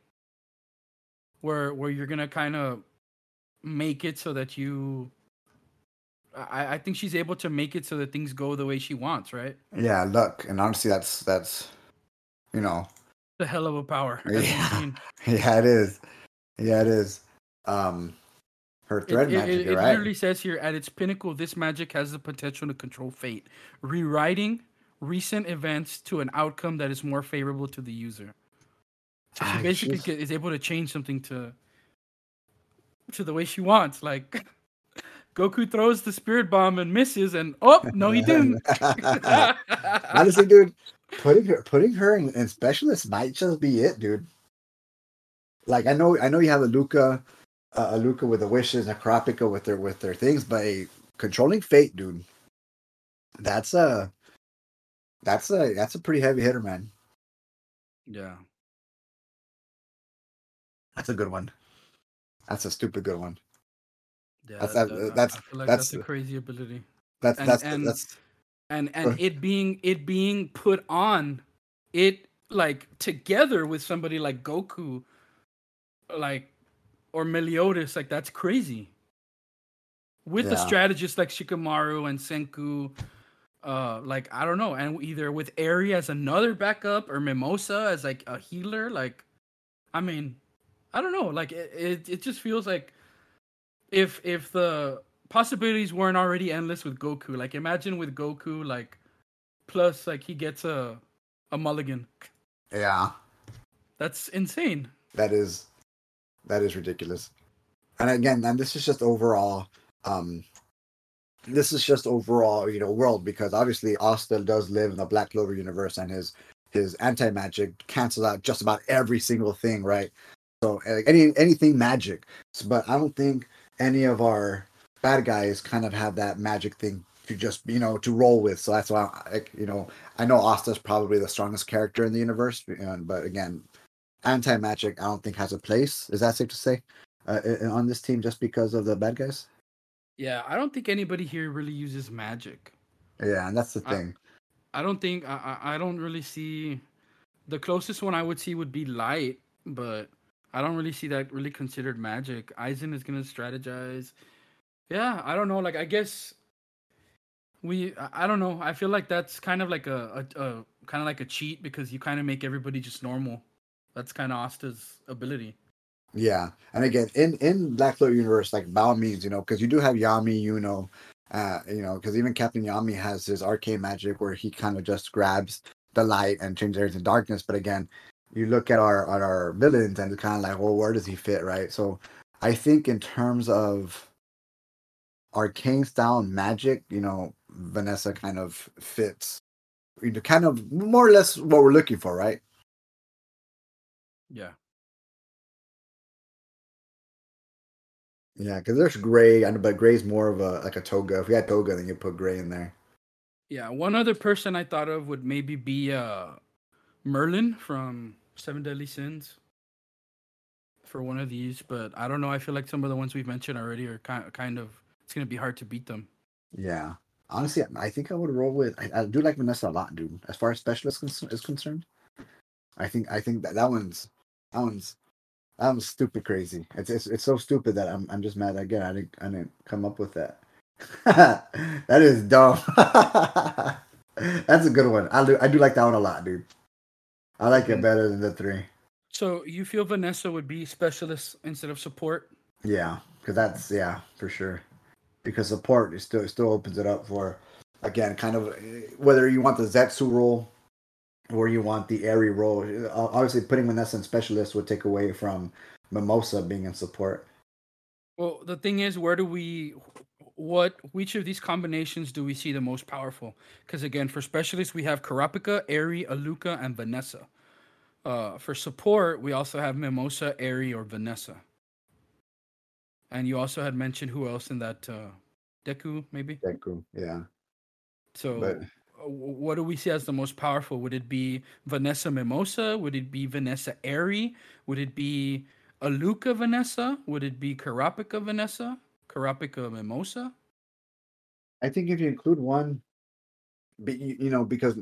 where where you're gonna kind of make it so that you. I, I think she's able to make it so that things go the way she wants, right? Yeah, luck, and honestly, that's that's you know, The hell of a power. <laughs> That's Yeah. <laughs> yeah, it is, yeah, it is. Um, her It, thread it, magic, it, it right? literally says here at its pinnacle, this magic has the potential to control fate, rewriting recent events to an outcome that is more favorable to the user. So she Ah, basically get, is able to change something to to the way she wants. Like <laughs> Goku throws the spirit bomb and misses, and oh no, he didn't. <laughs> Honestly, dude, putting her putting her in, in specialist might just be it, dude. Like I know I know you have a Luca uh, Alluka with the wishes and Kurapika with their with their things, but a controlling fate, dude. That's a that's a that's a pretty heavy hitter, man. Yeah. That's a good one. That's a stupid good one. Yeah, That's- that- that- that- that's- I feel like that's- that's a crazy ability. That's And- that's and- that's and and it being it being put on it like together with somebody like Goku, like or Meliodas, like that's crazy. With a Yeah. strategist like Shikamaru and Senku, uh, like I don't know, and either with Eri as another backup or Mimosa as like a healer, like I mean, I don't know, like it, it, it just feels like if if the possibilities weren't already endless with Goku. Like imagine with Goku, like plus like he gets a a mulligan. yeah. That's insane. That is that is ridiculous. And again, and this is just overall um this is just overall, you know, world because obviously Asta does live in the Black Clover universe and his his anti magic cancels out just about every single thing, right? So like, any anything magic. But I don't think any of our bad guys kind of have that magic thing to just you know to roll with. So that's why I, you know I know Asta's probably the strongest character in the universe, but again, anti magic I don't think has a place. Is that safe to say uh, on this team just because of the bad guys? Yeah, I don't think anybody here really uses magic. Yeah, and that's the thing. I don't think I I I don't really see the closest one I would see would be light, but I don't really see that really considered magic. Aizen is gonna strategize. Yeah, I don't know. Like I guess we I don't know. I feel like that's kind of like a, a, a kind of like a cheat because you kind of make everybody just normal. That's kind of Asta's ability. Yeah, and again, in in Black Clover universe, like by all means, you know, because you do have Yami, you know, uh, you know, because even Captain Yami has his arcane magic where he kind of just grabs the light and changes everything to darkness. But again, you look at our at our villains and it's kind of like, well, where does he fit, right? So, I think in terms of arcane style and magic, you know, Vanessa kind of fits, you know, kind of more or less what we're looking for, right? Yeah. Yeah, because there's Gray, but Gray's more of a like a Toga. If we had Toga, then you put Gray in there. Yeah, one other person I thought of would maybe be uh Merlin from Seven Deadly Sins for one of these, but I don't know. I feel like some of the ones we've mentioned already are kind kind of it's gonna be hard to beat them. Yeah, honestly, I think I would roll with. I, I do like Vanessa a lot, dude. As far as specialist is concerned, I think I think that that one's that one's that one's stupid crazy. It's it's, it's so stupid that I'm I'm just mad again. I didn't I didn't come up with that. <laughs> that is dumb. <laughs> That's a good one. I do I do like that one a lot, dude. I like it Mhm. better than the three. So you feel Vanessa would be specialist instead of support? Yeah, because that's yeah for sure. Because support is still it still opens it up for again kind of whether you want the Zetsu role or you want the Eri role. Obviously, putting Vanessa in specialist would take away from Mimosa being in support. Well, the thing is, where do we, what, which of these combinations do we see the most powerful? Because again, for specialists, we have Kurapika, Eri, Alluka, and Vanessa. Uh, for support, we also have Mimosa, Eri, or Vanessa. And you also had mentioned who else in that uh, Deku, maybe. Deku, yeah. So, But- uh, what do we see as the most powerful? Would it be Vanessa Mimosa? Would it be Vanessa Eri? Would it be Alluka Vanessa? Would it be Kurapika Vanessa? Kurapika Mimosa? I think if you include one, you know, because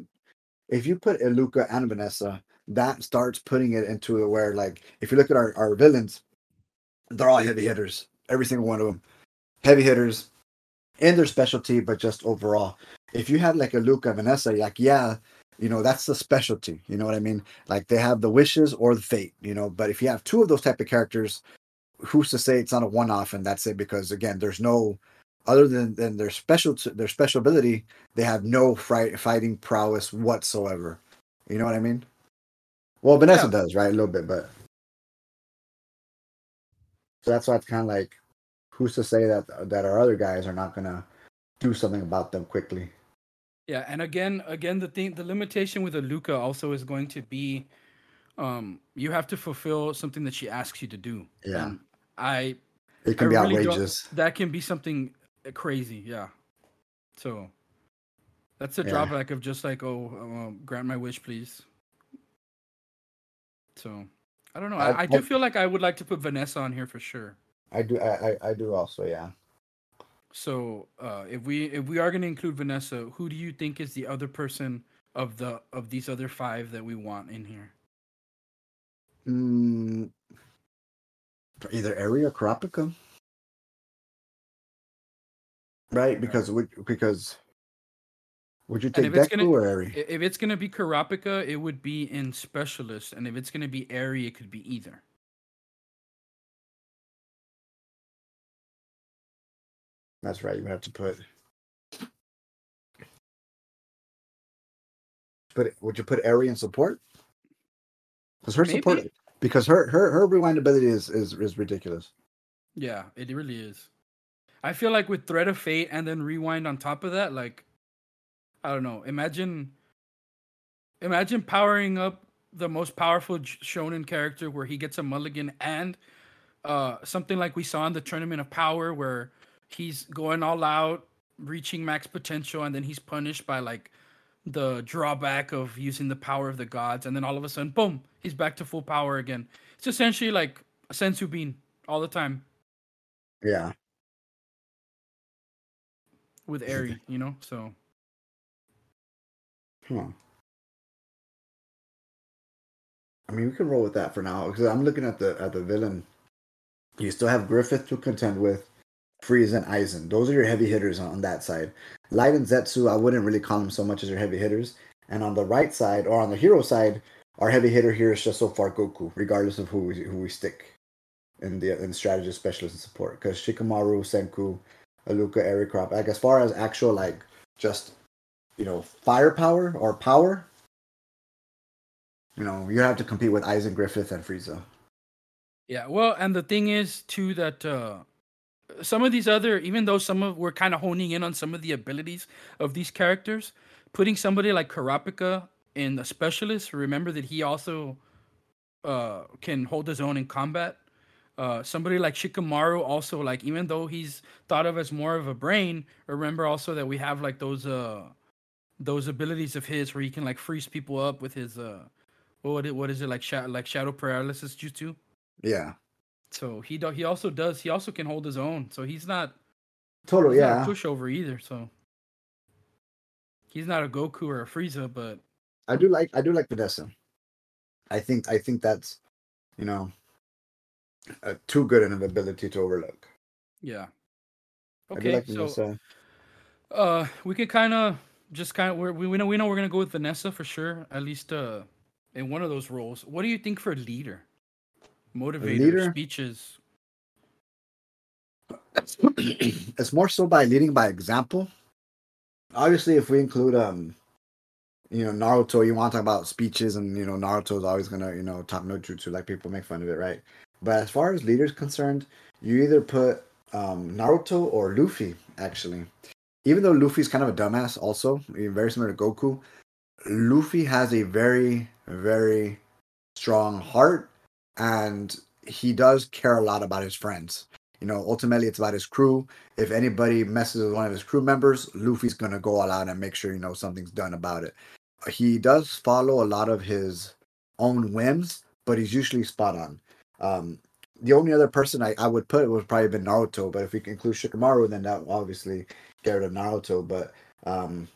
if you put Alluka and Vanessa, that starts putting it into where, like, if you look at our, our villains, they're all heavy hitters. Every single one of them. Heavy hitters in their specialty, but just overall. If you have like a Luca Vanessa, like, yeah, you know, that's the specialty. You know what I mean? Like they have the wishes or the fate, you know. But if you have two of those type of characters, who's to say it's not a one off and that's it? Because again, there's no other than, than their special their special ability, they have no fight, fighting prowess whatsoever. You know what I mean? Well, Vanessa Yeah. does, right? A little bit, but so that's why it's kind of like, who's to say that that our other guys are not gonna do something about them quickly? Yeah, and again, again, the thing, the limitation with a Luca also is going to be, um, you have to fulfill something that she asks you to do. Yeah. And I, It can I be really outrageous. that can be something crazy. Yeah. So that's a Yeah. drawback of just like, oh, um, grant my wish, please. So I don't know. I, I- I do I- feel like I would like to put Vanessa on here for sure. I do. I, I, I do also. Yeah. So uh, if we if we are going to include Vanessa, who do you think is the other person of the of these other five that we want in here? Mm, either Eri or Kurapika. Right, because would because would you take Deku gonna- or? I- If it's going to be Kurapika, it would be in specialist, and if it's going to be Eri, it could be either. That's right. You would have to put. Put would you put Eri in support? Because her support, Maybe. Because her her her rewind ability is is is ridiculous. Yeah, it really is. I feel like with Thread of Fate and then Rewind on top of that, like I don't know. Imagine imagine powering up the most powerful shonen character where he gets a mulligan and uh something like we saw in the tournament of power where he's going all out, reaching max potential and then he's punished by like the drawback of using the power of the gods and then all of a sudden boom, he's back to full power again. It's essentially like a senzu bean all the time. Yeah, with Eri, you know. So huh. I mean, we can roll with that for now because I'm looking at the at the villain. You still have Griffith to contend with, Frieza and Aizen. Those are your heavy hitters on, on that side. Light and Zetsu, I wouldn't really call them so much as your heavy hitters. And on the right side, or on the hero side, our heavy hitter here is just so far Goku, regardless of who we, who we stick in the in strategist, specialist, and support. Because Shikamaru, Senku, Alluka, Eric Crop. Like as far as actual like just you know firepower or power, you know you have to compete with Aizen, Griffith, and Frieza. yeah, well, and the thing is too that uh some of these other, even though some of we're kind of honing in on some of the abilities of these characters, putting somebody like Kurapika in the specialist. Remember that he also uh can hold his own in combat. Uh, somebody like Shikamaru also like even though he's thought of as more of a brain, remember also that we have like those uh those abilities of his where he can like freeze people up with his uh what what is it like sha- like shadow paralysis jutsu. Yeah, So he do- he also does he also can hold his own. So he's not totally. he's Yeah, not a pushover either. So he's not a Goku or a Frieza, but I do like I do like Vanessa. I think I think that's you know uh, too good an ability to overlook. yeah. Okay, like so uh, we can kind of just kind of we we know we know we're gonna go with Vanessa for sure. At least uh, in one of those roles. What do you think for leader, motivator, speeches? <clears throat> it's more so by leading by example. Obviously, if we include um, you know, Naruto, you want to talk about speeches, and you know, Naruto's always gonna you know talk no jutsu, like people make fun of it, right? But as far as leaders concerned, you either put um, Naruto or Luffy. Actually, even though Luffy's kind of a dumbass, also very similar to Goku, Luffy has a very very strong heart, and he does care a lot about his friends. You know, ultimately, it's about his crew. If anybody messes with one of his crew members, Luffy's gonna go all out and make sure you know something's done about it. He does follow a lot of his own whims, but he's usually spot on. Um, the only other person I, I would put would probably been Naruto, but if we include Shikamaru, then that obviously get rid of Naruto. But um,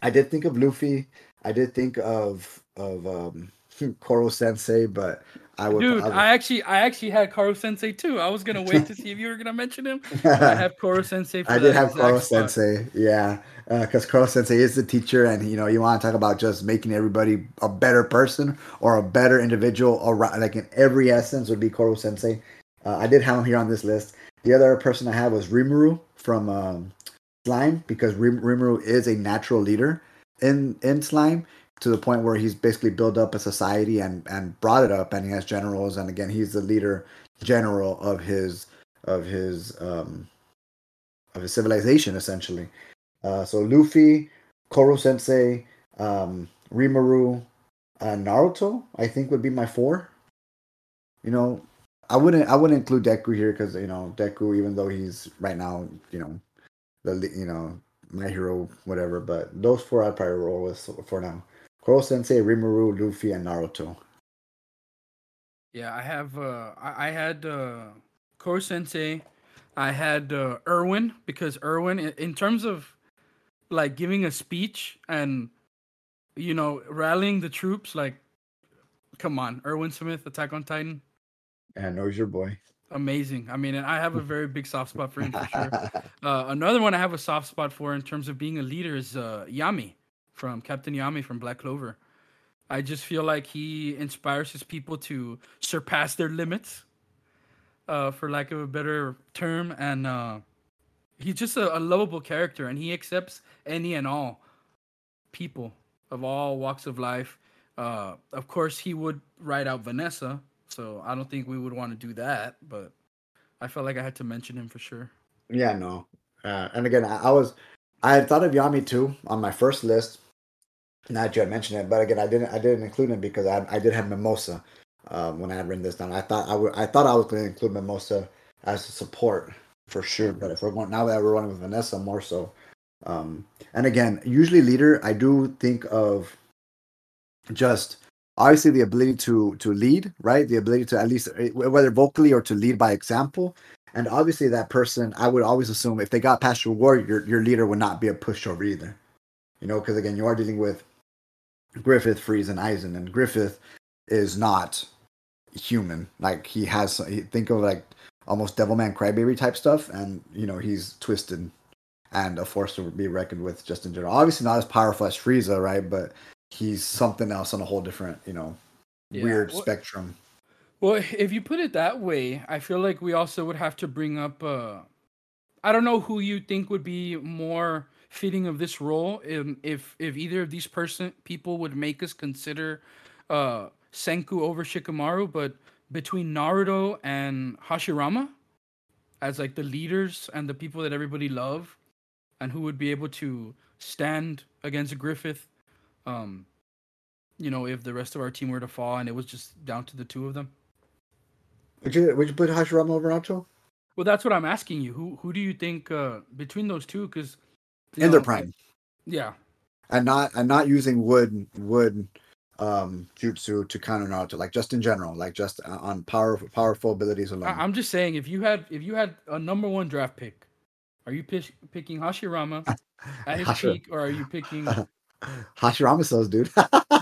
I did think of Luffy. I did think of of um, <laughs> Koro Sensei, but I would. Dude, I would I actually I actually had Koro Sensei too. I was gonna wait to see if you were gonna mention him. I <laughs> have Koro Sensei. I did have Koro spot. Sensei, yeah, because Koro Sensei is the teacher, and you know you want to talk about just making everybody a better person or a better individual, or like in every essence would be Koro Sensei. Uh, I did have him here on this list. The other person I had was Rimuru from um, Slime, because Rim- Rimuru is a natural leader in in Slime to the point where he's basically built up a society and and brought it up, and he has generals, and again he's the leader general of his of his um of his civilization essentially. Uh, so Luffy, Koro Sensei, um, Rimuru, uh, Naruto, I think would be my four. You know, I wouldn't I wouldn't include Deku here because you know Deku, even though he's right now, you know, the you know my hero, whatever. But those four I'd probably roll with for now. Koro Sensei, Rimuru, Luffy, and Naruto. Yeah, I have. Uh, I, I had uh, Koro Sensei. I had uh, Erwin because Erwin, in, in terms of like giving a speech and you know rallying the troops, like come on, Erwin Smith, Attack on Titan. And knows your boy. Amazing. I mean, and I have a very big soft spot for him for sure. <laughs> Uh, another one I have a soft spot for in terms of being a leader is uh, Yami from Captain Yami from Black Clover. I just feel like he inspires his people to surpass their limits, uh, for lack of a better term, and uh, he's just a, a lovable character, and he accepts any and all people of all walks of life. Uh, of course, he would write out Vanessa, so I don't think we would want to do that. But I felt like I had to mention him for sure. Yeah, no. Uh, and again, I, I was I had thought of Yami too on my first list. Now that you had mentioned it, but again, I didn't I didn't include him because I I did have Mimosa um, when I had written this down. I thought I would I thought I was going to include Mimosa as a support for sure. But if we're going now that we're running with Vanessa more so, um, and again, usually leader, I do think of just obviously the ability to to lead, right? The ability to at least eh, whether vocally or to lead by example. And obviously, that person, I would always assume if they got past your war, your your leader would not be a pushover either. You know, because again, you are dealing with Griffith, Frieza, and Aizen. and Griffith is not human. Like he has, think of like almost Devilman Crybaby type stuff, and you know he's twisted and a force to be reckoned with just in general. Obviously, not as powerful as Frieza, right? But he's something else on a whole different, you know, yeah. weird well, spectrum. Well, if you put it that way, I feel like we also would have to bring up. Uh, I don't know who you think would be more fitting of this role. If if, if either of these person people would make us consider uh, Senku over Shikamaru, but between Naruto and Hashirama as like the leaders and the people that everybody love, and who would be able to stand against Griffith um, you know, if the rest of our team were to fall and it was just down to the two of them. Would you would you put Hashirama over Naruto? Well, that's what I'm asking you. Who who do you think uh, between those two? Because in their prime, yeah, and not and not using wood wood um jutsu to counter Naruto, like just in general, like just on powerful powerful abilities alone. I, am just saying, if you had if you had a number one draft pick, are you pick, picking Hashirama <laughs> at his peak, or are you picking <laughs> Hashirama cells, dude.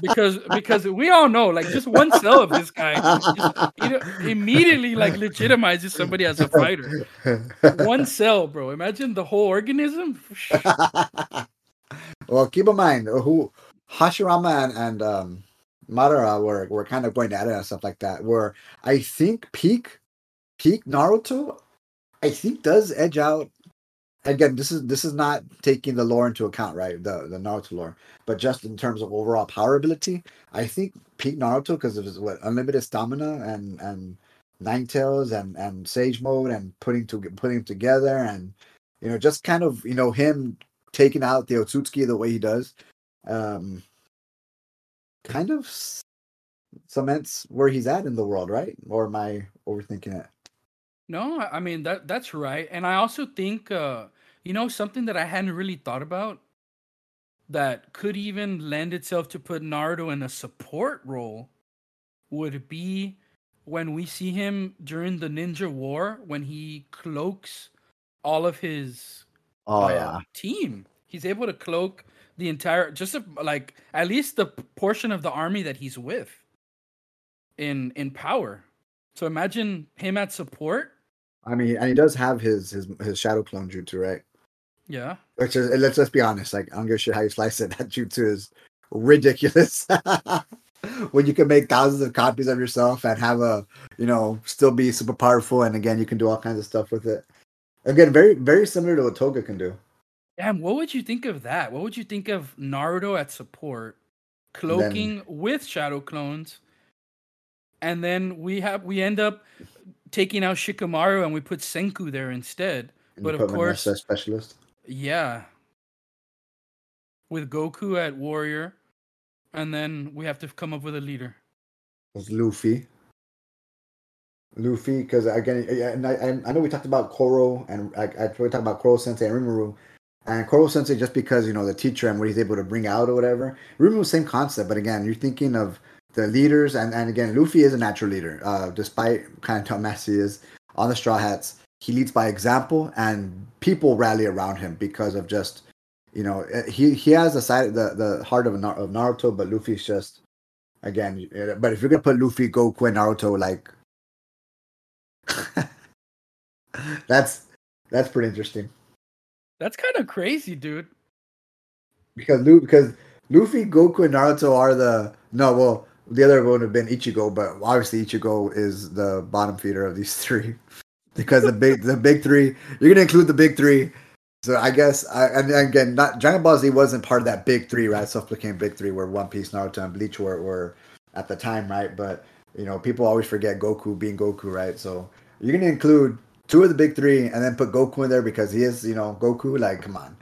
because because we all know, like just one cell of this guy just, you know, immediately like legitimizes somebody as a fighter. One cell, bro. Imagine the whole organism. <laughs> well, keep in mind who Hashirama and, and um Madara were were kind of going at it and stuff like that. Where I think peak peak Naruto, I think does edge out again, this is this is not taking the lore into account, right? The the Naruto lore, but just in terms of overall power ability, I think peak Naruto because of his what unlimited stamina and and nine tails and and sage mode and putting to putting together and you know just kind of you know him taking out the Otsutsuki the way he does, um, kind of cements where he's at in the world, right? Or am I overthinking it? No, I mean that that's right. And I also think uh you know something that I hadn't really thought about that could even lend itself to put Naruto in a support role would be when we see him during the ninja war when he cloaks all of his oh uh, yeah team. He's able to cloak the entire just a, like at least the portion of the army that he's with in in power. So imagine him at support. I mean, and he does have his his his shadow clone jutsu, right? Yeah. Which is let's just be honest, like I don't give a shit how you slice it. <laughs> That jutsu is ridiculous. <laughs> when you can make thousands of copies of yourself and have a you know still be super powerful, and again you can do all kinds of stuff with it. Again, very very similar to what Toga can do. Damn, what would you think of that? What would you think of Naruto at support, cloaking then, with shadow clones, and then we have we end up taking out Shikamaru and we put Senku there instead. But of course, specialist. Yeah. With Goku at warrior, and then we have to come up with a leader. Was Luffy. Luffy because again, and I, I know we talked about Koro and I, I we talked about Koro Sensei and Rimuru, and Koro Sensei just because you know the teacher and what he's able to bring out or whatever. Rimuru same concept, but again, you're thinking of the leaders, and and again, Luffy is a natural leader, uh, despite kind of how messy he is on the Straw Hats. He leads by example, and people rally around him because of just you know eh, he he has the side the the heart of of Naruto, but Luffy's just again. Eh, but if you're gonna put Luffy, Goku, and Naruto like <laughs> that's that's pretty interesting. That's kind of crazy, dude. Because Lu because Luffy, Goku, and Naruto are the no. Well, the other one would have been Ichigo, but obviously Ichigo is the bottom feeder of these <laughs> three. Because the big the big three, you're gonna include the big three. So I guess I and again, not Dragon Ball Z wasn't part of that big three, right? Self became big three, where One Piece, Naruto, and Bleach were, were at the time, right? But you know, people always forget Goku being Goku, right? So you're gonna include two of the big three and then put Goku in there because he is, you know, Goku. Like, come on.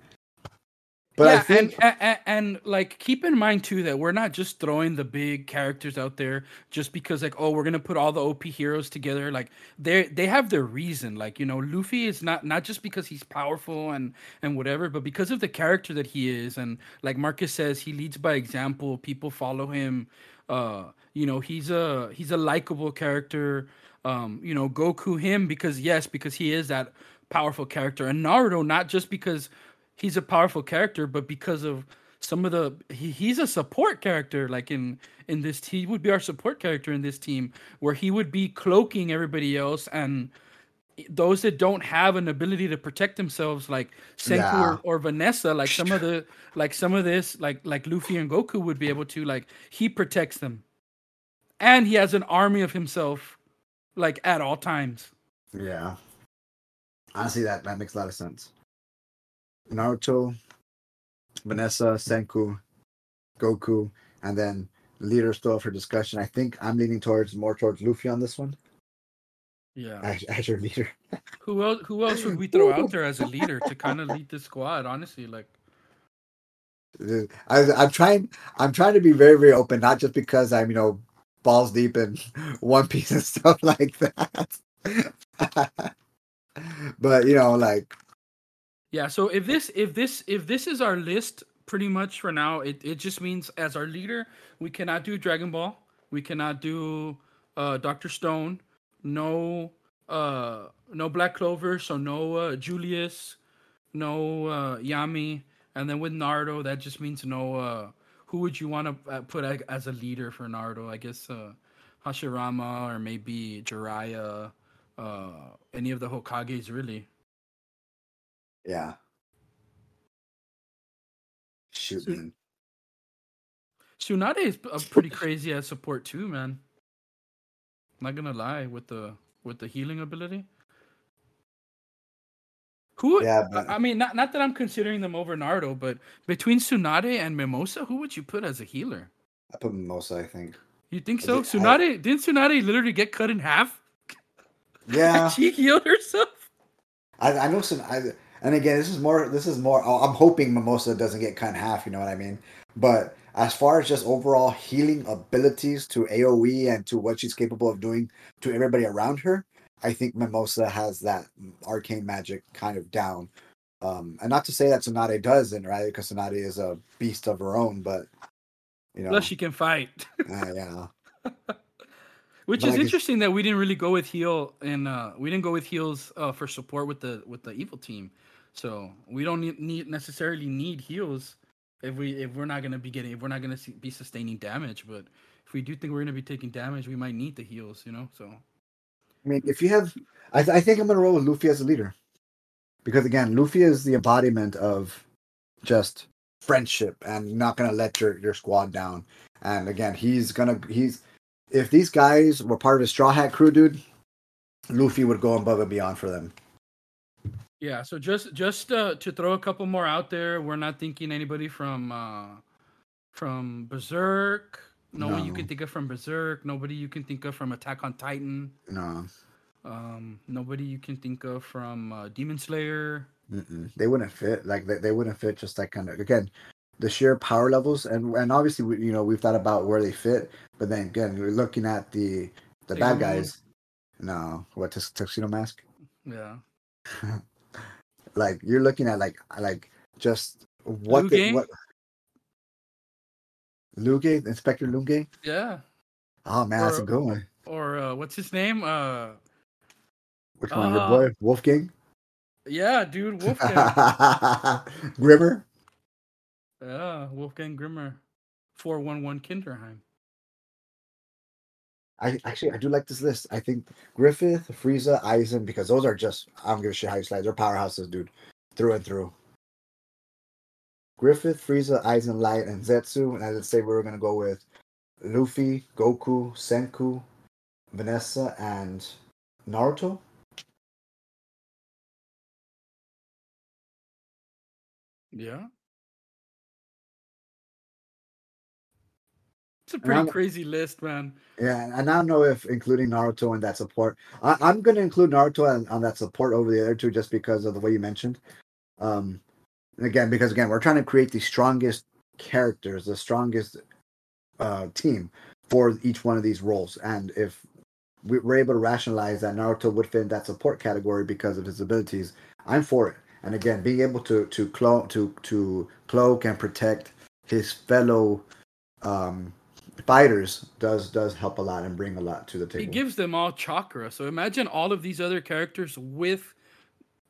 But yeah, think... and, and, and like keep in mind too that we're not just throwing the big characters out there just because like oh we're gonna put all the OP heroes together. Like they they have their reason. Like you know Luffy is not not just because he's powerful and and whatever, but because of the character that he is. And like Marcus says, he leads by example. People follow him. Uh, you know he's a he's a likable character um, you know, Goku him because yes, because he is that powerful character, and Naruto not just because he's a powerful character, but because of some of the he, he's a support character like in in this he would be our support character in this team where he would be cloaking everybody else and those that don't have an ability to protect themselves like Senku yeah. or, or, Vanessa like some of <laughs> the like some of this like like Luffy and Goku would be able to like he protects them and he has an army of himself like at all times. Yeah. Honestly, that that makes a lot of sense. Naruto, Vanessa, Senku, Goku, and then leader still for discussion. I think I'm leaning towards more towards Luffy on this one. Yeah, as, as your leader. <laughs> who else? Who else would we throw out there as a leader to kind of lead the squad? Honestly, like. I, I'm trying. I'm trying to be very, very open, not just because I'm, you know, balls deep in <laughs> One Piece and stuff <laughs> like that. but you know, like yeah. So if this if this if this is our list, pretty much for now, it it just means as our leader, we cannot do Dragon Ball, we cannot do uh Doctor Stone, no uh no Black Clover, so no uh, Julius, no uh Yami, and then with Naruto, that just means no uh who would you want to uh, put as a leader for Naruto? I guess uh, Hashirama or maybe Jiraiya, uh, any of the Hokages, really. Yeah. Shoot, man. Tsunade is a pretty crazy as support too, man. Not gonna lie with the with the healing ability. Who? Yeah, but... I mean, not not that I'm considering them over Naruto, but between Tsunade and Mimosa, who would you put as a healer? I put Mimosa. I think. You think so? Tsunade I... didn't Tsunade literally get cut in half? <laughs> Yeah, she healed herself. I, I know some. I, and again, this is more. This is more. I'm hoping Mimosa doesn't get cut in half. You know what I mean? But as far as just overall healing abilities to AOE and to what she's capable of doing to everybody around her, I think Mimosa has that arcane magic kind of down. Um, and not to say that Tsunade doesn't, right? Because Tsunade is a beast of her own, but you know, plus she can fight. uh, <laughs> yeah. <laughs> Which but is like interesting that we didn't really go with heal and uh, we didn't go with heals uh, for support with the with the evil team. So we don't need, need necessarily need heals if we if we're not gonna be getting if we're not gonna be sustaining damage. But if we do think we're gonna be taking damage, we might need the heals. You know, so. I mean, if you have, I, th- I think I'm gonna roll with Luffy as a leader, because again, Luffy is the embodiment of just friendship and not gonna let your your squad down. And again, he's gonna he's if these guys were part of the Straw Hat crew, dude, Luffy would go above and beyond for them. Yeah, so just just uh, to throw a couple more out there, we're not thinking anybody from uh, from Berserk, no, no, one you can think of from Berserk. Nobody you can think of from Attack on Titan. No. Um, nobody you can think of from uh, Demon Slayer. Mm-mm. They wouldn't fit. Like they, they wouldn't fit. Just like kind of again, the sheer power levels and and obviously we, you know we've thought about where they fit, but then again we're looking at the the Sailor bad guys. No, what tux- tuxedo mask? Yeah. <laughs> like you're looking at like like just what the, Lunge? what Lunge, Inspector Lunge. Yeah. Oh man, that's a Or- good one. Or uh, what's his name? Uh, Which one? Your uh, boy Wolfgang? yeah, dude, <laughs> Wolfgang. Grimmer. yeah, Wolfgang Grimmer, four one one Kinderheim. I actually I do like this list. I think Griffith, Frieza, Aizen, because those are just I don't give a shit how you slice. They're powerhouses, dude, through and through. Griffith, Frieza, Aizen, Light, and Zetsu. And I would say we were gonna go with Luffy, Goku, Senku, Vanessa, and Naruto. Yeah. It's a pretty crazy list, man. Yeah, and I don't know if including Naruto in that support. I, I'm going to include Naruto on, on that support over the other two just because of the way you mentioned. Um, again, because again, we're trying to create the strongest characters, the strongest uh, team for each one of these roles. And if we- we're able to rationalize that Naruto would fit in that support category because of his abilities, I'm for it. And again, being able to to cloak to to cloak and protect his fellow um, fighters does does help a lot and bring a lot to the table. He gives them all chakra. So imagine all of these other characters with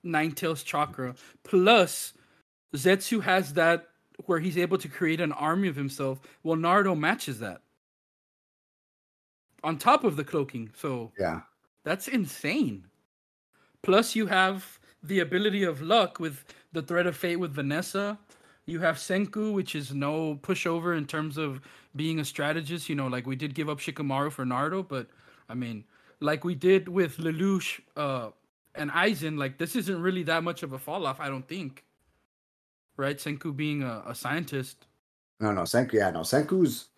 Ninetales chakra. Plus, Zetsu has that where he's able to create an army of himself. Well, Naruto matches that. On top of the cloaking. So yeah, that's insane. Plus, you have the ability of luck with the thread of fate with Vanessa. You have Senku, which is no pushover in terms of being a strategist. You know, like we did give up Shikamaru for Naruto, but I mean, like we did with Lelouch uh, and Aizen, like this isn't really that much of a fall off, I don't think. Right? Senku being a, a scientist. no, no, Senku, yeah, no, Senku's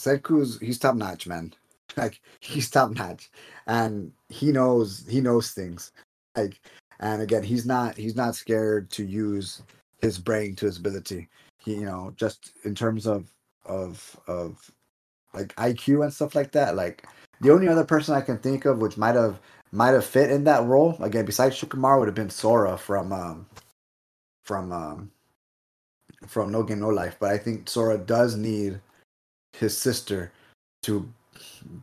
Senku's he's top notch, man. <laughs> Like he's top notch, and he knows he knows things. Like, and again, he's not he's not scared to use his brain to his ability. He, you know, just in terms of of of like IQ and stuff like that. Like the only other person I can think of which might have might have fit in that role again besides Shikamaru would have been Sora from um from um from No Game No Life. But I think Sora does need his sister to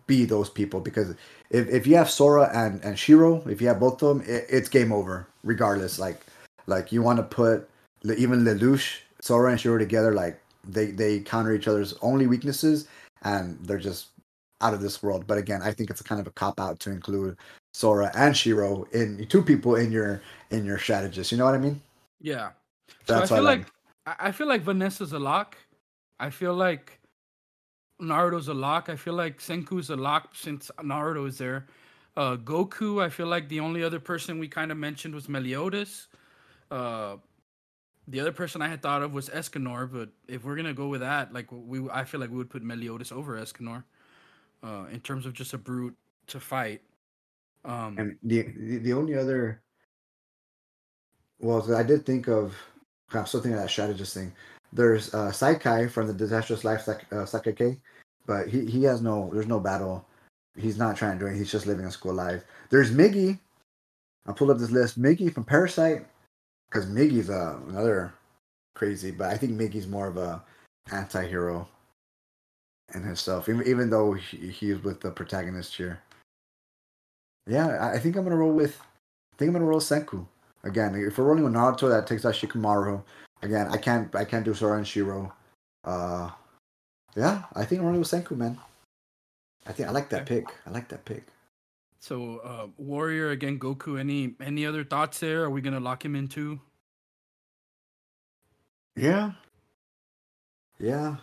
be those people because if, if you have Sora and and Shiro, if you have both of them, it, it's game over regardless. Like like you want to put even Lelouch, Sora and Shiro together, like they they counter each other's only weaknesses and they're just out of this world. But again, I think it's a kind of a cop out to include Sora and Shiro in two people in your in your strategist. You know what I mean? Yeah. So That's I why feel like- like I I feel like Vanessa's a lock. I feel like Naruto's a lock. I feel like Senku's a lock since Naruto is there. Uh, Goku, I feel like the only other person we kind of mentioned was Meliodas. Uh, the other person I had thought of was Escanor, but if we're gonna go with that, like we, I feel like we would put Meliodas over Escanor, uh, in terms of just a brute to fight. Um, And the the, the only other well, I did think of I'm still thinking of that strategist thing. There's uh Saikai from the Disastrous Life uh, Sakake, but he, he has no there's no battle. He's not trying to do it. he's just living a school life. There's Migi. I pulled up this list. Migi from Parasyte, because Migi's uh, another crazy, but I think Miggy's more of a anti-hero in himself, even, even though he, he's with the protagonist here. Yeah, I, I think I'm gonna roll with. I think I'm gonna roll Senku again. If we're rolling with Naruto, that takes out Shikamaru. Again, I can't. I can't do Sora and Shiro. Uh, yeah, I think I'm rolling with Senku, man. I think I like that pick. I like that pick. So uh, Warrior again, Goku. Any any other thoughts there? Are we gonna lock him into? Yeah. Yeah.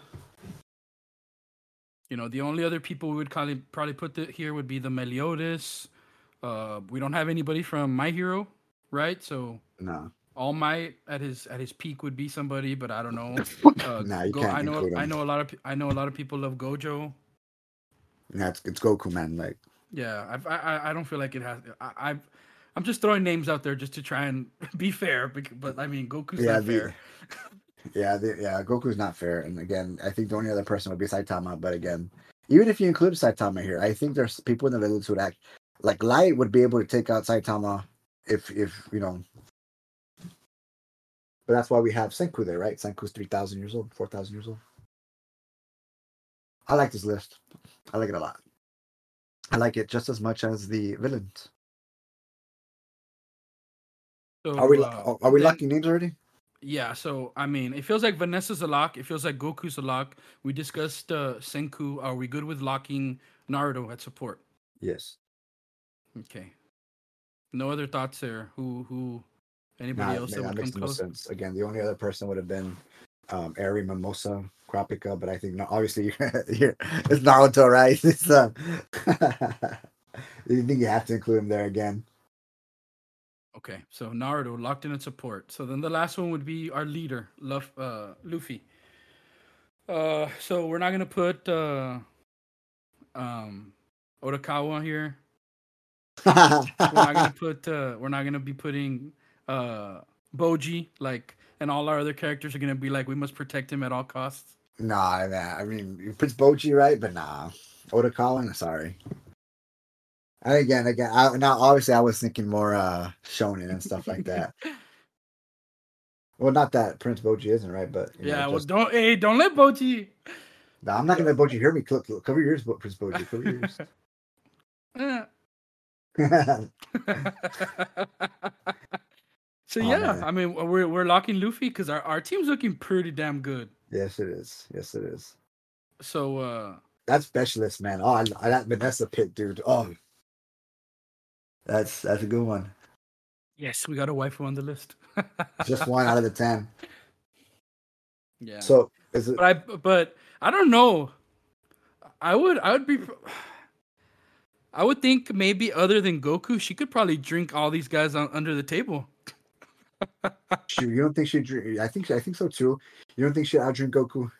You know, the only other people we would probably probably put the, here would be the Meliodas. Uh, we don't have anybody from My Hero, right? So No. All Might at his at his peak would be somebody, but I don't know. <laughs> Uh, nah, you Go- can't I know include him. I know a lot of I know a lot of people love Gojo. Yeah, it's, it's Goku, man. Like, Yeah, I've, I I- I don't feel like it has. I, I've I'm just throwing names out there just to try and <laughs> be fair, bec- but I mean Goku's yeah, not the, fair. <laughs> yeah, the, yeah. Goku's not fair, and again, I think the only other person would be Saitama. But again, even if you include Saitama here, I think there's people in the village who would act like Light would be able to take out Saitama if if you know. But that's why we have Senku there, right? Senku's three thousand years old, four thousand years old. I like this list. I like it a lot. I like it just as much as the villains. So, Are we uh, are we locking names already? Yeah, so I mean, it feels like Vanessa's a lock. It feels like Goku's a lock. We discussed uh, Senku. Are we good with locking Naruto at support? Yes. Okay. No other thoughts there. Who who? Anybody Nah, else man, that that would come makes no close? sense. Again, the only other person would have been um Eri Mimosa Kurapika, but I think no, obviously <laughs> you're, it's Naruto, right? <laughs> It's um, <laughs> you think you have to include him there again? Okay, so Naruto locked in at support. So then the last one would be our leader, Luff, uh, Luffy. Uh, so we're not gonna put uh, um, Otakawa here. We're not gonna put. Uh, we're not gonna be putting uh, Bojji like, and all our other characters are gonna be like, we must protect him at all costs. nah, man. I mean, put Bojji right, but nah. Otakawa, sorry. And again, again, I, now obviously I was thinking more uh shonen and stuff like that. <laughs> well, not that Prince Bojji isn't right, but you know, yeah, well, just- don't hey, don't let Bojji. Nah, I'm not gonna let Bojji hear me. Cover your ears, Prince Bojji. Cover your ears. <laughs> <laughs> So Oh, yeah, man. I mean we're we're locking Luffy because our, our team's looking pretty damn good. yes, it is. Yes, it is. So uh That specialist, man. Oh, I, I, that Vanessa Pitt, dude. Oh, that's that's a good one. yes, we got a waifu on the list. <laughs> Just one out of the ten. yeah. So is it? but I but I don't know. I would I would be I would think maybe other than Goku, she could probably drink all these guys on, under the table. <laughs> she- You don't think she? drink- I think I think so too. You don't think she outdrink Goku?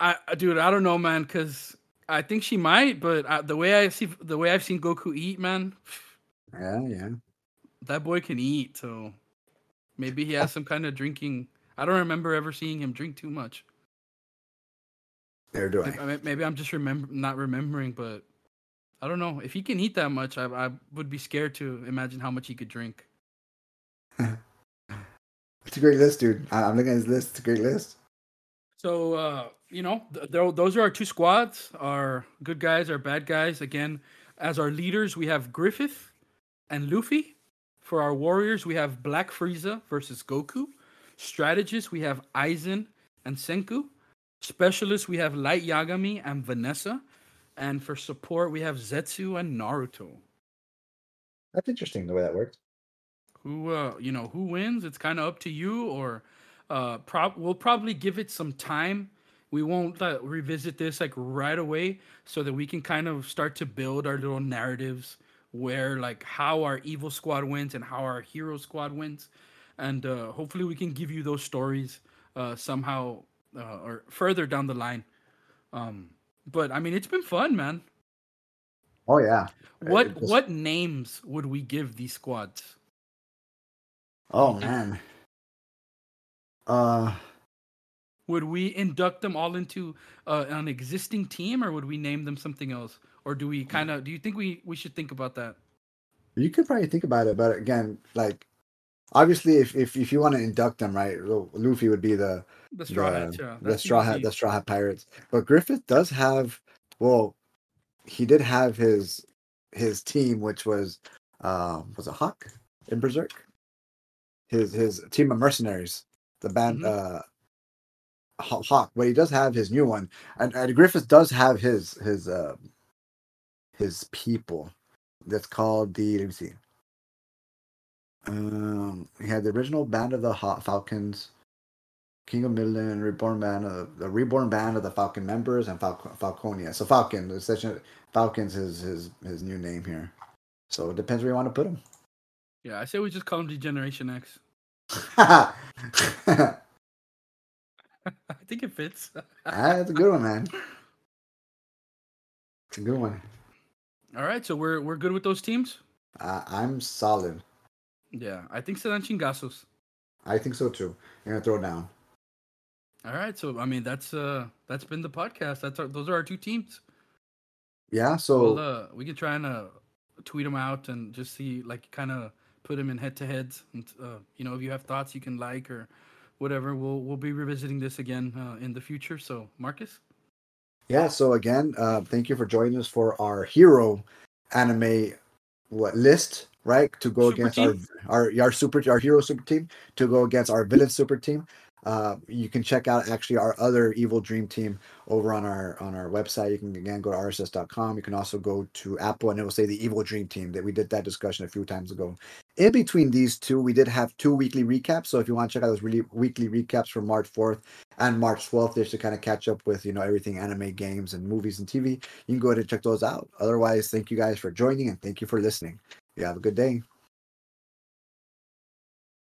I dude, I don't know, man, because I think she might, but I, the way I see the way I've seen Goku eat, man, Yeah, yeah. that boy can eat. So maybe he has some kind of drinking. I don't remember ever seeing him drink too much. There do Maybe, I. Mean, maybe I'm just remember not remembering, but I don't know if he can eat that much. I I would be scared to imagine how much he could drink. <laughs> It's a great list, dude. I, I'm looking at his list. It's a great list. So uh, you know, th- those are our two squads. Our good guys, our bad guys. Again, as our leaders, we have Griffith and Luffy. For our warriors, we have Black Frieza versus Goku. Strategists, we have Aizen and Senku. Specialists, we have Light Yagami and Vanessa. And for support, we have Zetsu and Naruto. That's interesting the way that works. Who uh you know who wins it's kind of up to you or uh prob we'll probably give it some time. We won't uh, revisit this like right away so that we can kind of start to build our little narratives where like how our evil squad wins and how our hero squad wins. And uh hopefully we can give you those stories uh somehow uh, or further down the line. Um but i mean it's been fun man. Oh yeah. what just- what names would we give these squads Oh man. Uh, Would we induct them all into uh, an existing team, or would we name them something else? Or do we kind of? Do you think we we should think about that? you could probably think about it, but again, like obviously, if if, if you want to induct them, right, Luffy would be the The straw yeah. the that's straw hat the straw hat pirates. But Griffith does have well, he did have his his team, which was um was a Hawk in Berserk? His his team of mercenaries, the band Mhm. uh Hawk, but he does have his new one, and, and Griffith does have his his uh his people. That's called the let me see. Um, he had the original band of the Hot Falcons, King of Midland, Reborn Band of the Reborn Band of the Falcon members, and Falcon, Falconia. So Falcon, essentially, Falcon's his his his new name here. So it depends where you want to put him. Yeah, I say we just call them D-Generation X. <laughs> <laughs> I think it fits. <laughs> That's a good one, man. It's a good one. All right, so we're we're good with those teams. Uh, I'm solid. Yeah, I think se dan chingazos. I think so too. You're gonna throw down. All right, so I mean that's uh that's been the podcast. That's our, those are our two teams. Yeah. So Well, uh, we can try and uh, tweet them out and just see like kind of put them in head to heads. And uh, you know, if you have thoughts you can like or whatever, we'll we'll be revisiting this again uh, in the future. So, Marcus. Yeah. So again, uh, thank you for joining us for our hero anime what list right to go super against team. our, our our super our hero super team to go against our villain super team uh, you can check out actually our other evil dream team over on our on our website you can again go to rss.com you can also go to apple and it will say the evil dream team that we did that discussion a few times ago in between these two we did have two weekly recaps. So if you want to check out those really weekly recaps from march 4th and march 12th just to kind of catch up with you know everything anime games and movies and tv you can go ahead and check those out. Otherwise thank you guys for joining and thank you for listening. You have a good day